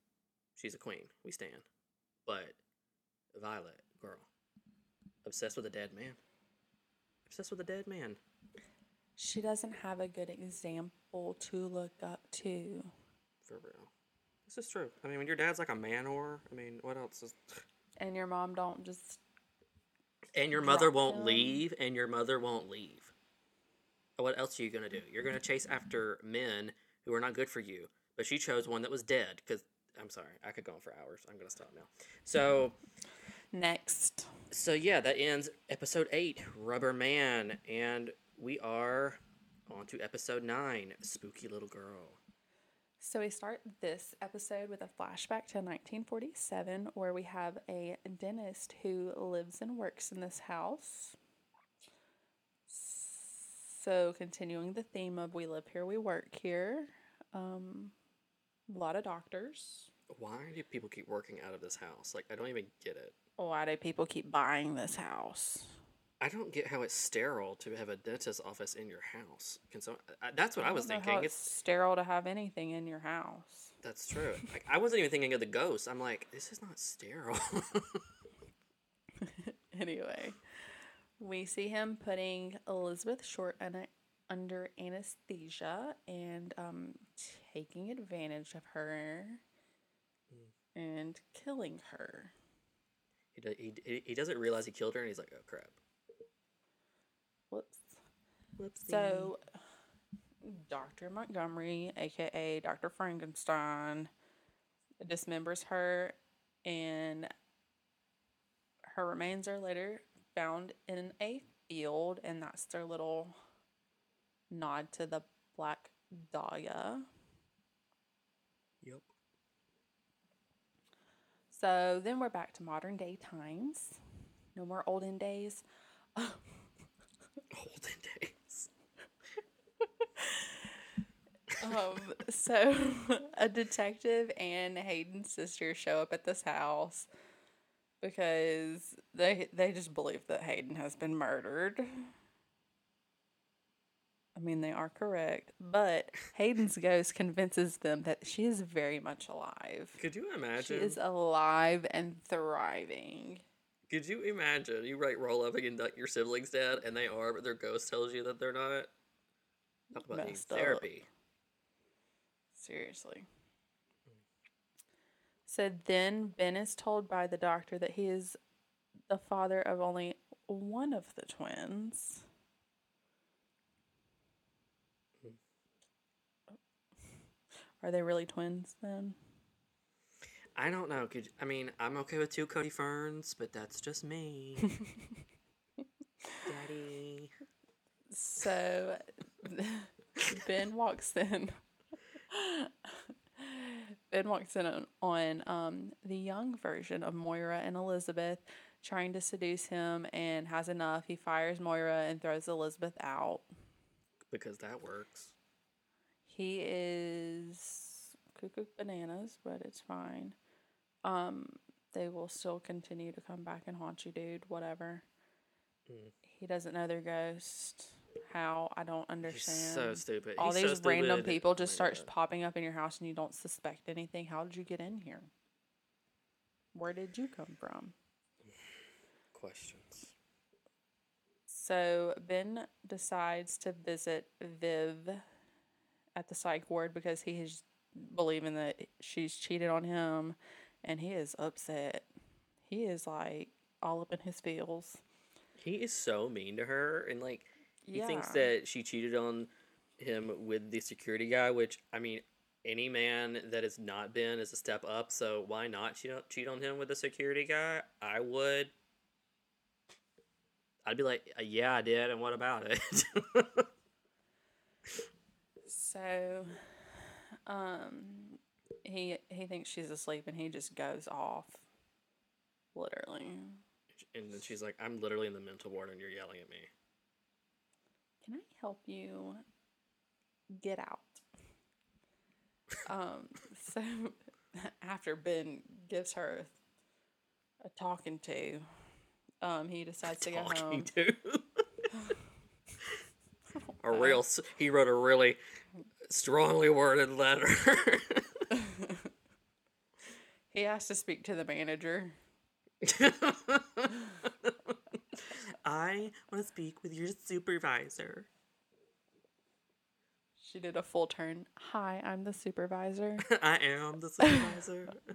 A: She's a queen. We stand. But Violet, girl, obsessed with a dead man. Obsessed with a dead man.
B: She doesn't have a good example to look up to.
A: For real. This is true. I mean, when your dad's like a man whore, I mean, what else is.
B: And your mom don't just
A: And your mother won't
B: them.
A: leave, and your mother won't leave. What else are you gonna do? You're gonna chase after men who are not good for you. But she chose one that was dead. Because I'm sorry, I could go on for hours. I'm gonna stop now. So,
B: next.
A: so yeah, that ends episode eight, Rubber Man, and we are on to episode nine, Spooky Little Girl.
B: So we start this episode with a flashback to 1947 where we have a dentist who lives and works in this house. So continuing the theme of we live here, we work here. Um, a lot of doctors.
A: Why do people keep working out of this house? Like, I don't even get it.
B: Why do people keep buying this house?
A: I don't get how it's sterile to have a dentist's office in your house. Can so uh, uh, that's what I, was thinking.
B: how it's sterile to have anything in your house.
A: That's true. Like, I wasn't even thinking of the ghost. I'm like, this is not sterile.
B: anyway, we see him putting Elizabeth Short un- uh, under anesthesia and um, taking advantage of her hmm. and killing her.
A: he, he- he doesn't realize he killed her, and he's like, oh crap.
B: Whoops.
A: Whoopsie.
B: So, Dr. Montgomery, aka Dr. Frankenstein, dismembers her, and her remains are later found in a field, and that's their little nod to the Black Dahlia.
A: Yep.
B: So then we're back to modern day times. No more olden days.
A: Olden days.
B: Um, so a detective and Hayden's sister show up at this house because they they just believe that Hayden has been murdered. I mean, they are correct, but Hayden's ghost convinces them that she is very much alive.
A: Could you imagine?
B: She is alive and thriving.
A: Could you imagine? You write roll up and your siblings dead, and they are, but their ghost tells you that they're not. Talk about needing
B: up.
A: therapy.
B: Seriously. So then Ben is told by the doctor that he is the father of only one of the twins. Hmm. Are they really twins then?
A: I don't know. Could I mean I'm okay with two Cody Ferns, but that's just me. Daddy.
B: So Ben walks in. Ben walks in on, on um, the young version of Moira and Elizabeth, trying to seduce him, and has enough. He fires Moira and throws Elizabeth out.
A: Because that works.
B: He is cuckoo bananas, but it's fine. Um, they will still continue to come back and haunt you, dude. Whatever.
A: Mm.
B: He doesn't know their ghost. How I don't
A: He's
B: understand.
A: so stupid.
B: All
A: He's so
B: these random
A: stupid.
B: people
A: Oh
B: just
A: my
B: starts
A: God.
B: popping up in your house and you don't suspect anything. How did you get in here? Where did you come from?
A: questions.
B: So Ben decides to visit Viv at the psych ward because he is believing that she's cheated on him and he is upset. He is like all up in his feels.
A: He is so mean to her, and like he thinks that she cheated on him with the security guy. Which I mean, any man that has not been is a step up. So why not cheat on, cheat on him with the security guy? I would. I'd be like, "Uh, yeah, I did, and what about it?
B: So um he he thinks she's asleep and he just goes off. Literally.
A: and then she's like, I'm literally in the mental ward, and you're yelling at me.
B: Can I help you get out. Um, so after Ben gives her a talking to, um, he decides to go home.
A: Talking to. a real. He wrote a really strongly worded letter.
B: He has to speak to the manager.
A: I want to speak with your supervisor.
B: She did a full turn. Hi, I'm the supervisor.
A: I am the supervisor.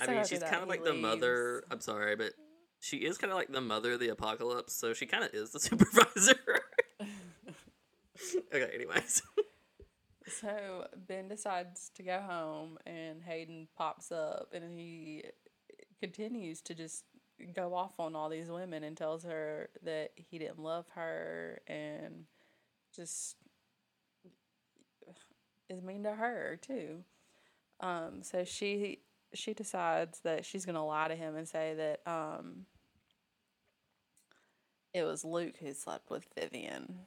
A: I
B: So
A: mean, she's kind of like the mother. I'm sorry, but she is kind of like the mother of the apocalypse, so she kind of is the supervisor. okay, anyways.
B: So Ben decides to go home, and Hayden pops up, and he continues to just go off on all these women and tells her that he didn't love her and just is mean to her too. Um, so she she decides that she's gonna lie to him and say that um, it was Luke who slept with Vivian.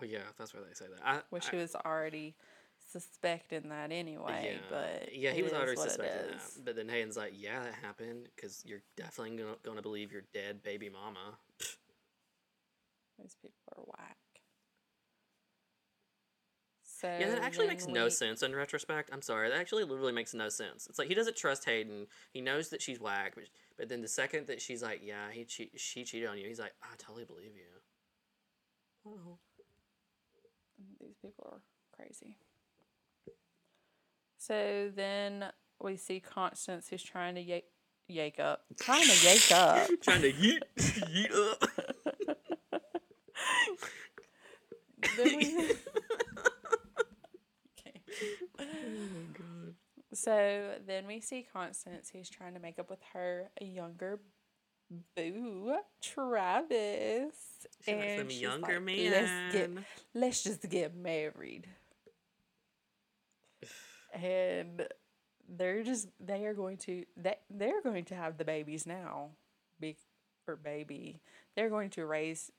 A: Oh yeah, that's where they say that. I,
B: which
A: I-
B: he was already suspecting that anyway.
A: yeah,
B: But
A: yeah, he was already suspecting that. But then Hayden's like, "Yeah, that happened because you're definitely gonna, gonna believe your dead baby mama."
B: These people are whack. So
A: Yeah, that actually makes no sense in retrospect. I'm sorry, that actually literally makes no sense. It's like he doesn't trust Hayden. He knows that she's whack, but, but then the second that she's like, "Yeah, he che- she cheated on you," he's like, "I totally believe you." Oh.
B: People are crazy. So then we see Constance who's trying to yake, yake up, trying to yake up.
A: Trying to yeet, yeet up. Uh.
B: Then we- okay. So then we see Constance who's trying to make up with her younger boo, Travis.
A: She them
B: she's
A: younger
B: like, Let's get let's just get married. and they're just they are going to they they're going to have the babies now. Big or baby. They're going to raise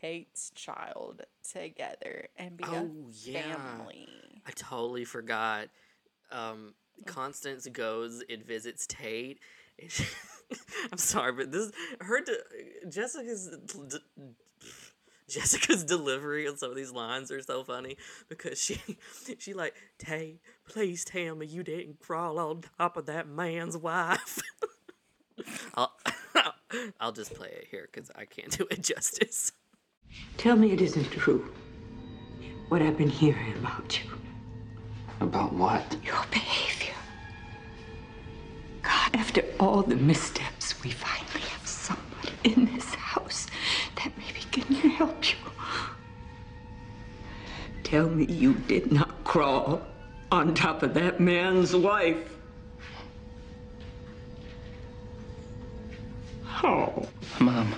B: Tate's child together and be
A: Oh,
B: a
A: yeah.
B: family.
A: I totally forgot. Um, Constance goes and visits Tate. and she- I'm sorry, but this her de- Jessica's d- Jessica's delivery on some of these lines are so funny because she she like Tate, please tell me you didn't crawl on top of that man's wife. I'll I'll just play it here because I can't do it justice.
D: Tell me it isn't true. What I've been hearing about you.
E: About what?
D: Your behavior. God, after all the missteps, we finally have someone in this house that maybe can help you. Tell me you did not crawl on top of that man's wife. Oh.
E: Mom.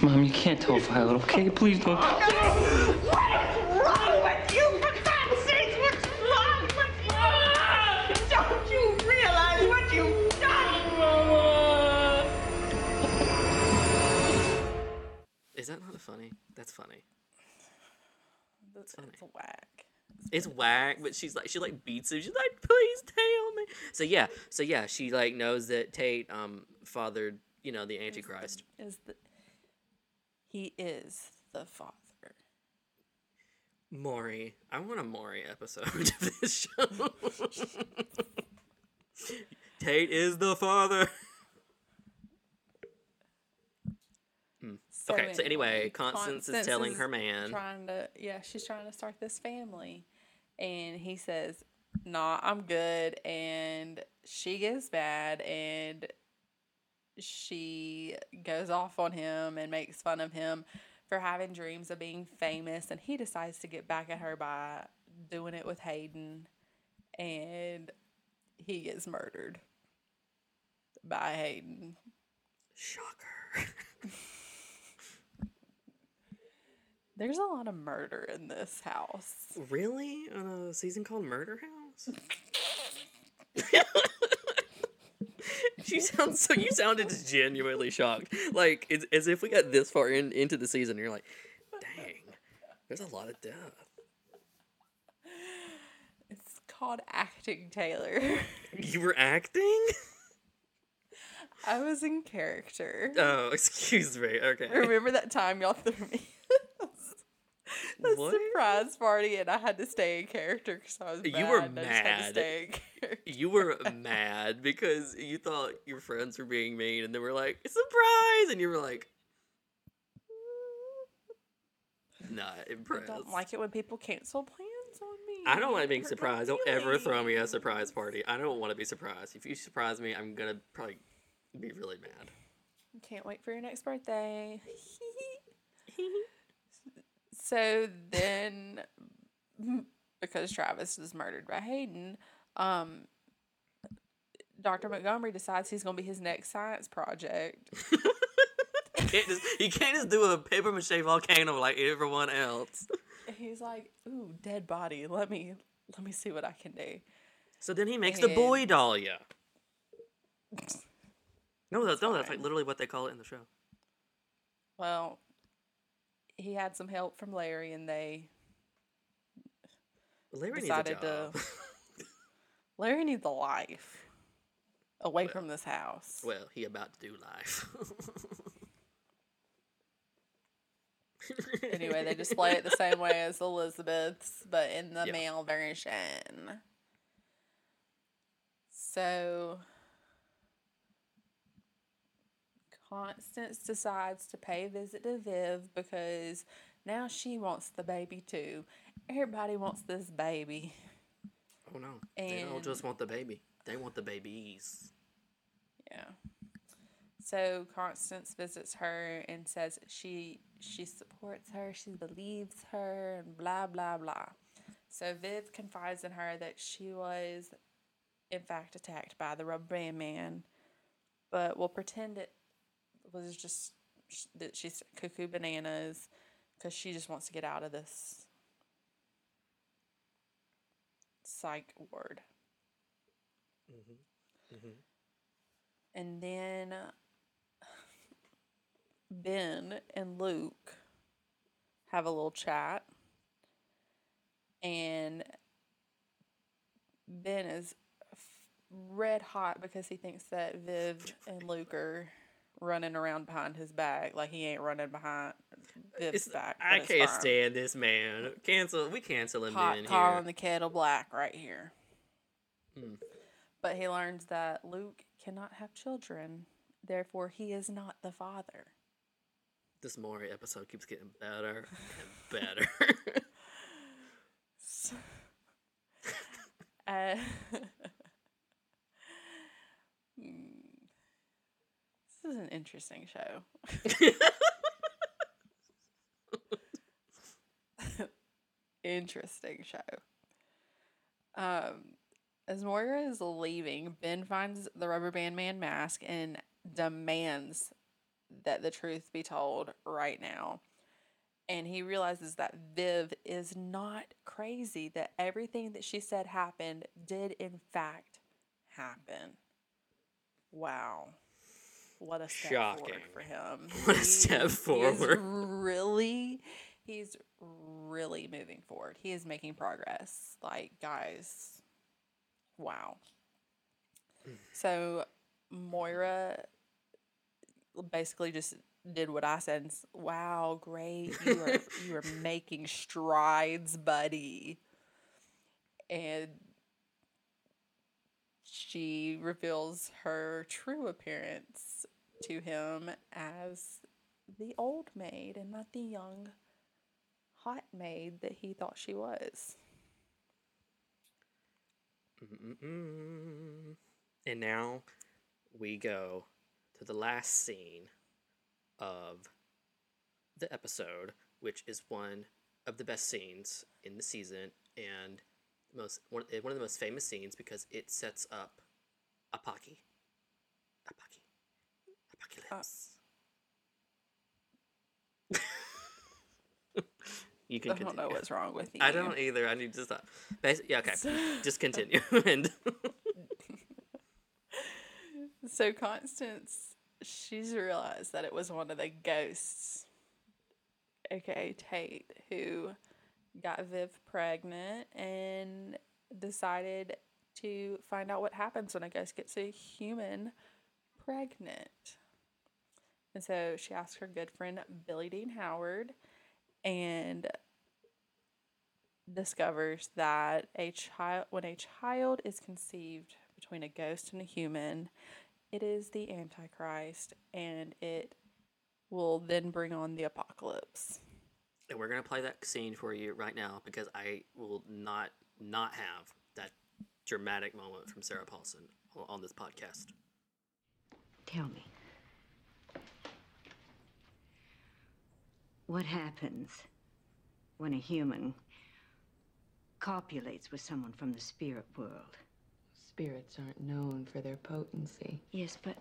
E: Mom, you can't tell Violet, okay? Please don't.
A: Funny? That's funny.
B: That's
A: funny.
B: it's whack.
A: It's whack, but she's like she like beats him. She's like, please tell me. So yeah, so yeah, she like knows that Tate um fathered you know the Antichrist.
B: Is the he is the father.
A: Maury, I want a Maury episode of this show. Tate is the father. Okay, so anyway, Constance is telling her man-
B: trying to yeah, she's trying to start this family, and he says, "Nah, I'm good." And she gets bad, and she goes off on him and makes fun of him for having dreams of being famous, and he decides to get back at her by doing it with Hayden, and he gets murdered by Hayden.
A: Shocker.
B: There's a lot of murder in this house.
A: really? On a season called Murder House? you sound so. You sounded genuinely shocked, like it's, as if we got this far in into the season. You're like, dang. There's a lot of death.
B: It's called acting, Taylor.
A: You were acting?
B: I was in character.
A: Oh, excuse me. Okay.
B: Remember that time y'all threw me the
A: What?
B: surprise party and I had to stay in character because I was mad.
A: You were
B: and I just had to
A: mad.
B: stay in character.
A: You were mad because you thought your friends were being mean, and they were like, "Surprise!" and you were like, "Not
B: I
A: impressed."
B: don't like it when people cancel plans on me.
A: I don't like being surprised. Don't ever throw me a surprise party. I don't want to be surprised. If you surprise me, I'm gonna probably be really mad.
B: Can't wait for your next birthday. so then, because Travis was murdered by Hayden, um, Dr. Montgomery decides he's going to be his next science project.
A: You can't just you can't just do a paper mache volcano like everyone else.
B: He's like, "Ooh, dead body. Let me let me see what I can do."
A: So then he makes the boy
B: And-
A: dahlia. No, that's no, that's like literally what they call it in the show.
B: Well, he had some help from Larry, and they
A: Larry
B: decided to. Larry needs a life away from this house.
A: well, he about to do life.
B: anyway, they display it the same way as Elizabeth's, but in the
A: Yeah.
B: male version. So Constance decides to pay a visit to Viv because now she wants the baby too. Everybody wants this baby.
A: Oh no, they don't just want the baby; they want the babies.
B: Yeah. So Constance visits her and says she she supports her, she believes her, and blah blah blah. So Viv confides in her that she was, in fact, attacked by the rubber band man, but will pretend it was just that she's cuckoo bananas because she just wants to get out of this psych ward. Mm-hmm. Mm-hmm. And then Ben and Luke have a little chat. And Ben is red hot because he thinks that Viv and Luke are running around behind his back. Like he ain't running behind
A: this
B: back.
A: I can't
B: fine.
A: stand this man. Cancel. We cancel him
B: Pot
A: in
B: calling
A: here.
B: the kettle black right here.
A: Hmm.
B: But he learns that Luke cannot have children, therefore he is not the father.
A: This Maury episode keeps getting better and better.
B: Uh, this is an interesting show. interesting show. Um, as Moira is leaving, Ben finds the rubber band man mask and demands that the truth be told right now. And he realizes that Viv is not crazy, that everything that she said happened did in fact happen. Wow. What a step forward for him.
A: What a step forward.
B: really, he's really moving forward. He is making progress. Like, guys, wow. So Moira basically just did what I said. and Wow, great! You are you are making strides, buddy. And she reveals her true appearance to him as the old maid and not the young hot maid that he thought she was.
A: Mm-mm-mm. and now we go to the last scene of the episode, which is one of the best scenes in the season and most one, eh, one of the most famous scenes because it sets up Apaki. Apaki. Apocalypse. you can
B: I don't know what's wrong with you.
A: I don't either. I need to stop. Basi- yeah, okay. Just continue. and
B: So Constance, she's realized that it was one of the ghosts aka Tate, who got Viv pregnant and decided to find out what happens when a ghost gets a human pregnant. And so she asked her good friend Billy Dean Howard and discovers that a child when a child is conceived between a ghost and a human, it is the antichrist and it will then bring on the apocalypse.
A: And we're gonna play that scene for you right now because I will not not have that dramatic moment from Sarah Paulson on this podcast.
F: Tell me. What happens when a human copulates with someone from the spirit world?
G: Spirits aren't known for their potency.
F: Yes, but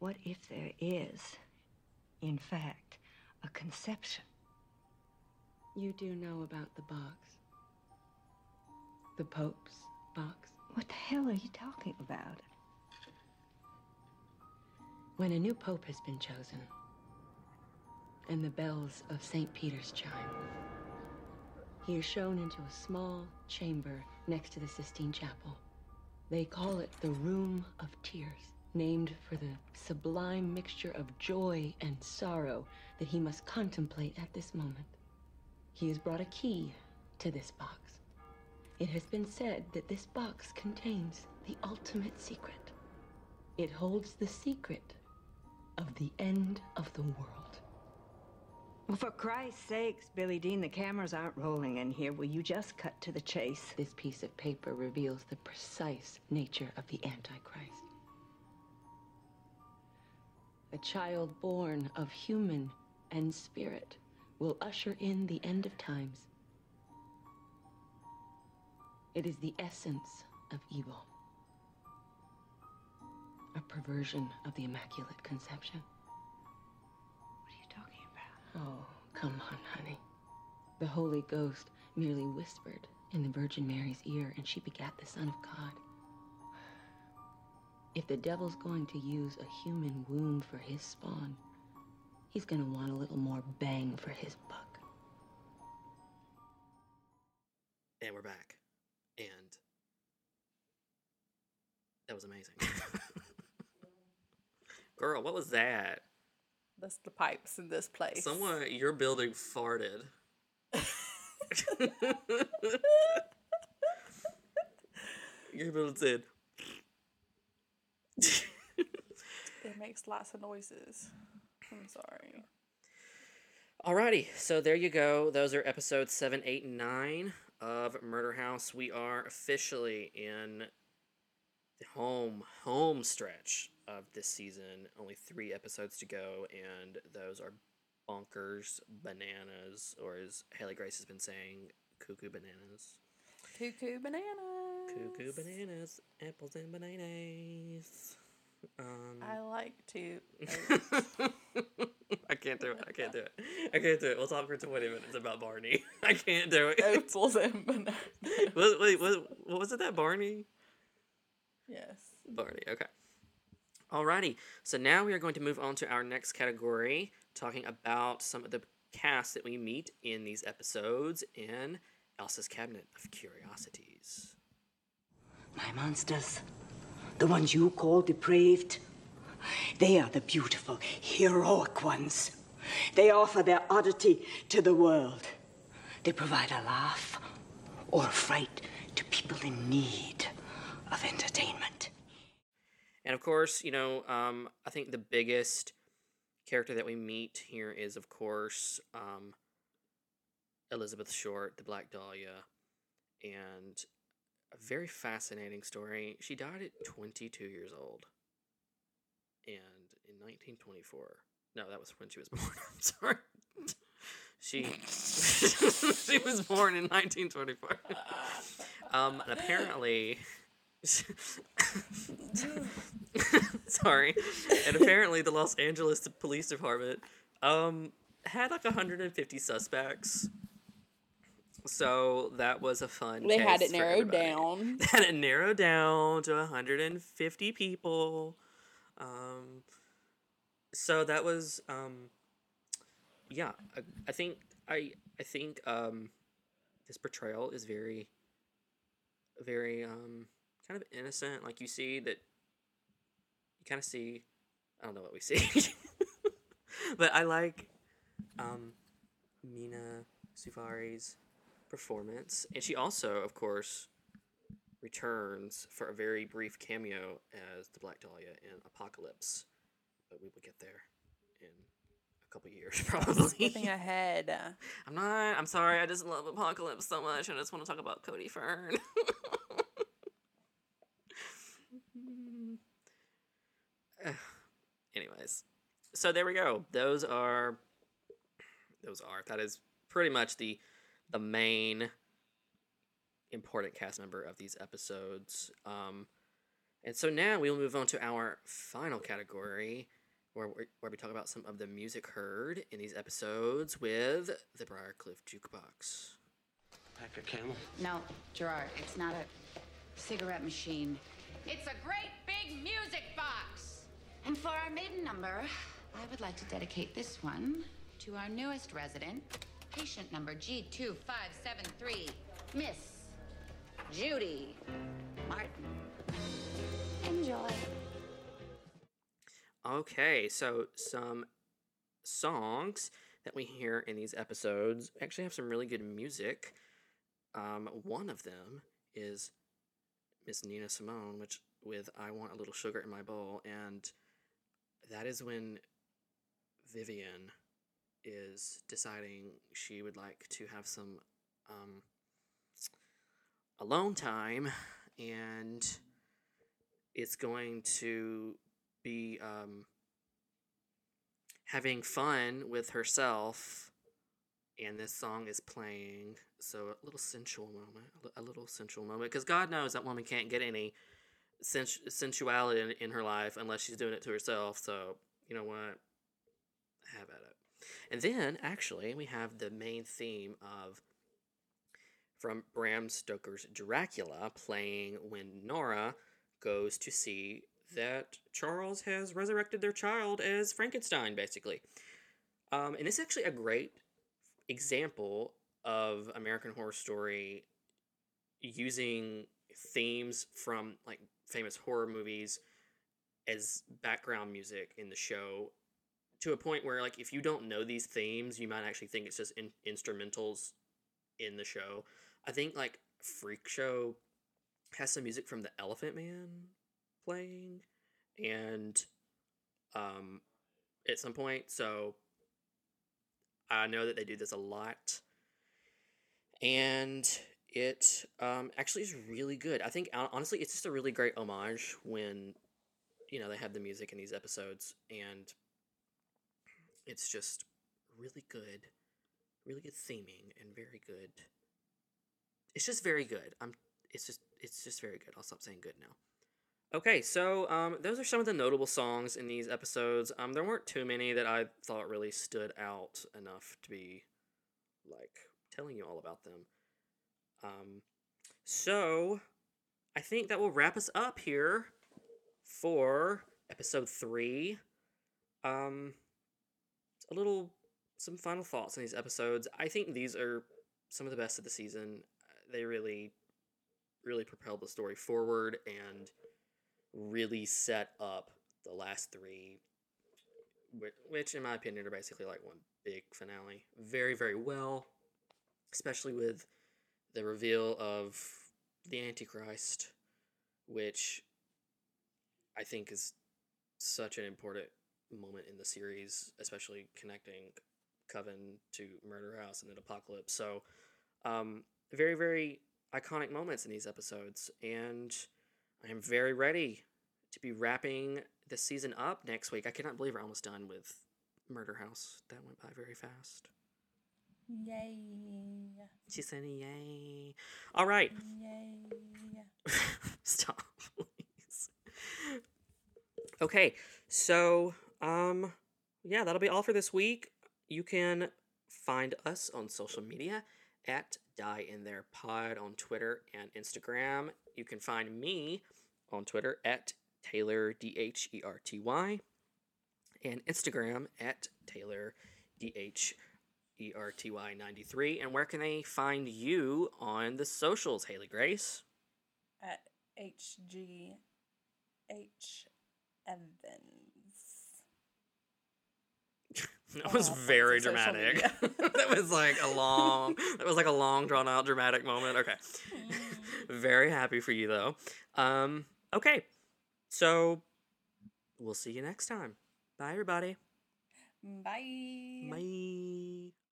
F: what if there is, in fact, a conception?
G: You do know about the box. The Pope's box.
F: What the hell are you talking about?
G: When a new Pope has been chosen, and the bells of St. Peter's chime, he is shown into a small chamber next to the Sistine Chapel. They call it the Room of Tears, named for the sublime mixture of joy and sorrow that he must contemplate at this moment. He has brought a key to this box. It has been said that this box contains the ultimate secret. It holds the secret of the end of the world.
F: Well, for Christ's sakes, Billy Dean, the cameras aren't rolling in here. Will you just cut to the chase?
G: This piece of paper reveals the precise nature of the Antichrist. A child born of human and spirit will usher in the end of times. It is the essence of evil, a perversion of the Immaculate Conception.
F: What are you talking about?
G: Oh, come on, honey. The Holy Ghost merely whispered in the Virgin Mary's ear, and she begat the Son of God. If the devil's going to use a human womb for his spawn, he's gonna want a little more bang for his buck.
A: And we're back. And that was amazing. Girl, what was that?
B: That's the pipes in this place.
A: Someone your building farted. your building said.
B: It makes lots of noises. I'm sorry.
A: Alrighty, so there you go. Those are episodes 7, 8, and 9 of Murder House. We are officially in the home home stretch of this season. Only three episodes to go, and those are bonkers bananas, or as Haley Grace has been saying, cuckoo bananas.
B: Cuckoo bananas.
A: Cuckoo bananas, apples and bananas. Um,
B: I like to.
A: I can't do it. I can't do it. I can't do it. We'll talk for 20 minutes about Barney. I can't do it.
B: Apples and bananas.
A: Wait, wait, what, what was it that Barney?
B: Yes.
A: Barney, okay. Alrighty, so now we are going to move on to our next category, talking about some of the cast that we meet in these episodes in Elsa's Cabinet of Curiosities.
H: My monsters, the ones you call depraved, they are the beautiful, heroic ones. They offer their oddity to the world. They provide a laugh or a fright to people in need of entertainment.
A: And of course, you know, um, I think the biggest character that we meet here is, of course, um, Elizabeth Short, the Black Dahlia, and a very fascinating story. She died at 22 years old, and in 1924. No, that was when she was born. I'm sorry. She she was born in 1924. um, and apparently. Sorry. And apparently the Los Angeles Police Department um had like 150 suspects. So that was a fun
B: They had it narrowed down.
A: They had it narrowed down to 150 people. Um so that was um yeah, I, I think I I think um, this portrayal is very, very um, kind of innocent. Like you see that, you kind of see, I don't know what we see, but I like um, Mena Suvari's performance, and she also, of course, returns for a very brief cameo as the Black Dahlia in Apocalypse, but we will get there in a couple years probably.
B: Skipping ahead.
A: I'm not. I'm sorry. I just love Apocalypse so much. I just want to talk about Cody Fern. Anyways, so there we go. Those are. Those are. That is pretty much the the main important cast member of these episodes. Um, and so now we will move on to our final category, where we, where we talk about some of the music heard in these episodes with the Briarcliff Jukebox.
E: Pack a camel.
I: No, Gerard, it's not a cigarette machine. It's a great big music box. And for our maiden number, I would like to dedicate this one to our newest resident, patient number G2573, Miss Judy Martin. Enjoy.
A: Okay, so some songs that we hear in these episodes actually have some really good music. Um, one of them is Miss Nina Simone, which with "I Want a Little Sugar in My Bowl," and that is when Vivian is deciding she would like to have some um, alone time, and it's going to be um, having fun with herself and this song is playing. So a little sensual moment a little sensual moment because god knows that woman can't get any sens- sensuality in, in her life unless she's doing it to herself. So you know what? Have at it and then actually we have the main theme of from bram stoker's dracula playing when nora goes to see that charles has resurrected their child as frankenstein basically. Um, and it's actually a great example of American Horror Story using themes from like famous horror movies as background music in the show to a point where like if you don't know these themes you might actually think it's just in- instrumentals in the show i think like freak show has some music from the elephant man playing and um at some point so I know that they do this a lot. And it um, actually is really good. I think, honestly, it's just a really great homage when, you know, they have the music in these episodes. And it's just really good. Really good theming and very good. It's just very good. I'm. It's just. It's just very good. I'll stop saying good now. Okay, so um, those are some of the notable songs in these episodes. Um, there weren't too many that I thought really stood out enough to be like telling you all about them. Um, so I think that will wrap us up here for episode three. Um, a little some final thoughts on these episodes. I think these are some of the best of the season. They really, really propelled the story forward and really set up the last three, which, in my opinion, are basically like one big finale. Very, very well, especially with the reveal of the Antichrist, which I think is such an important moment in the series, especially connecting Coven to Murder House and then Apocalypse. So, um, very, very iconic moments in these episodes, and I am very ready to be wrapping the season up next week. I cannot believe we're almost done with Murder House. That went by very fast.
B: Yay.
A: She said, "Yay!" All right,
B: Yay.
A: stop, please. Okay, so um, yeah, that'll be all for this week. You can find us on social media at Die in There Pod on Twitter and Instagram. You can find me on Twitter at Taylor D H E R T Y and Instagram at Taylor D H E R T Y 93. And where can they find you on the socials, Haley Grace?
B: At HG H Evans.
A: That was
B: all
A: very dramatic. that was like a long, that was like a long, drawn out, dramatic moment. Okay. very happy for you though. Um, okay. So we'll see you next time. Bye, everybody.
B: Bye.
A: Bye.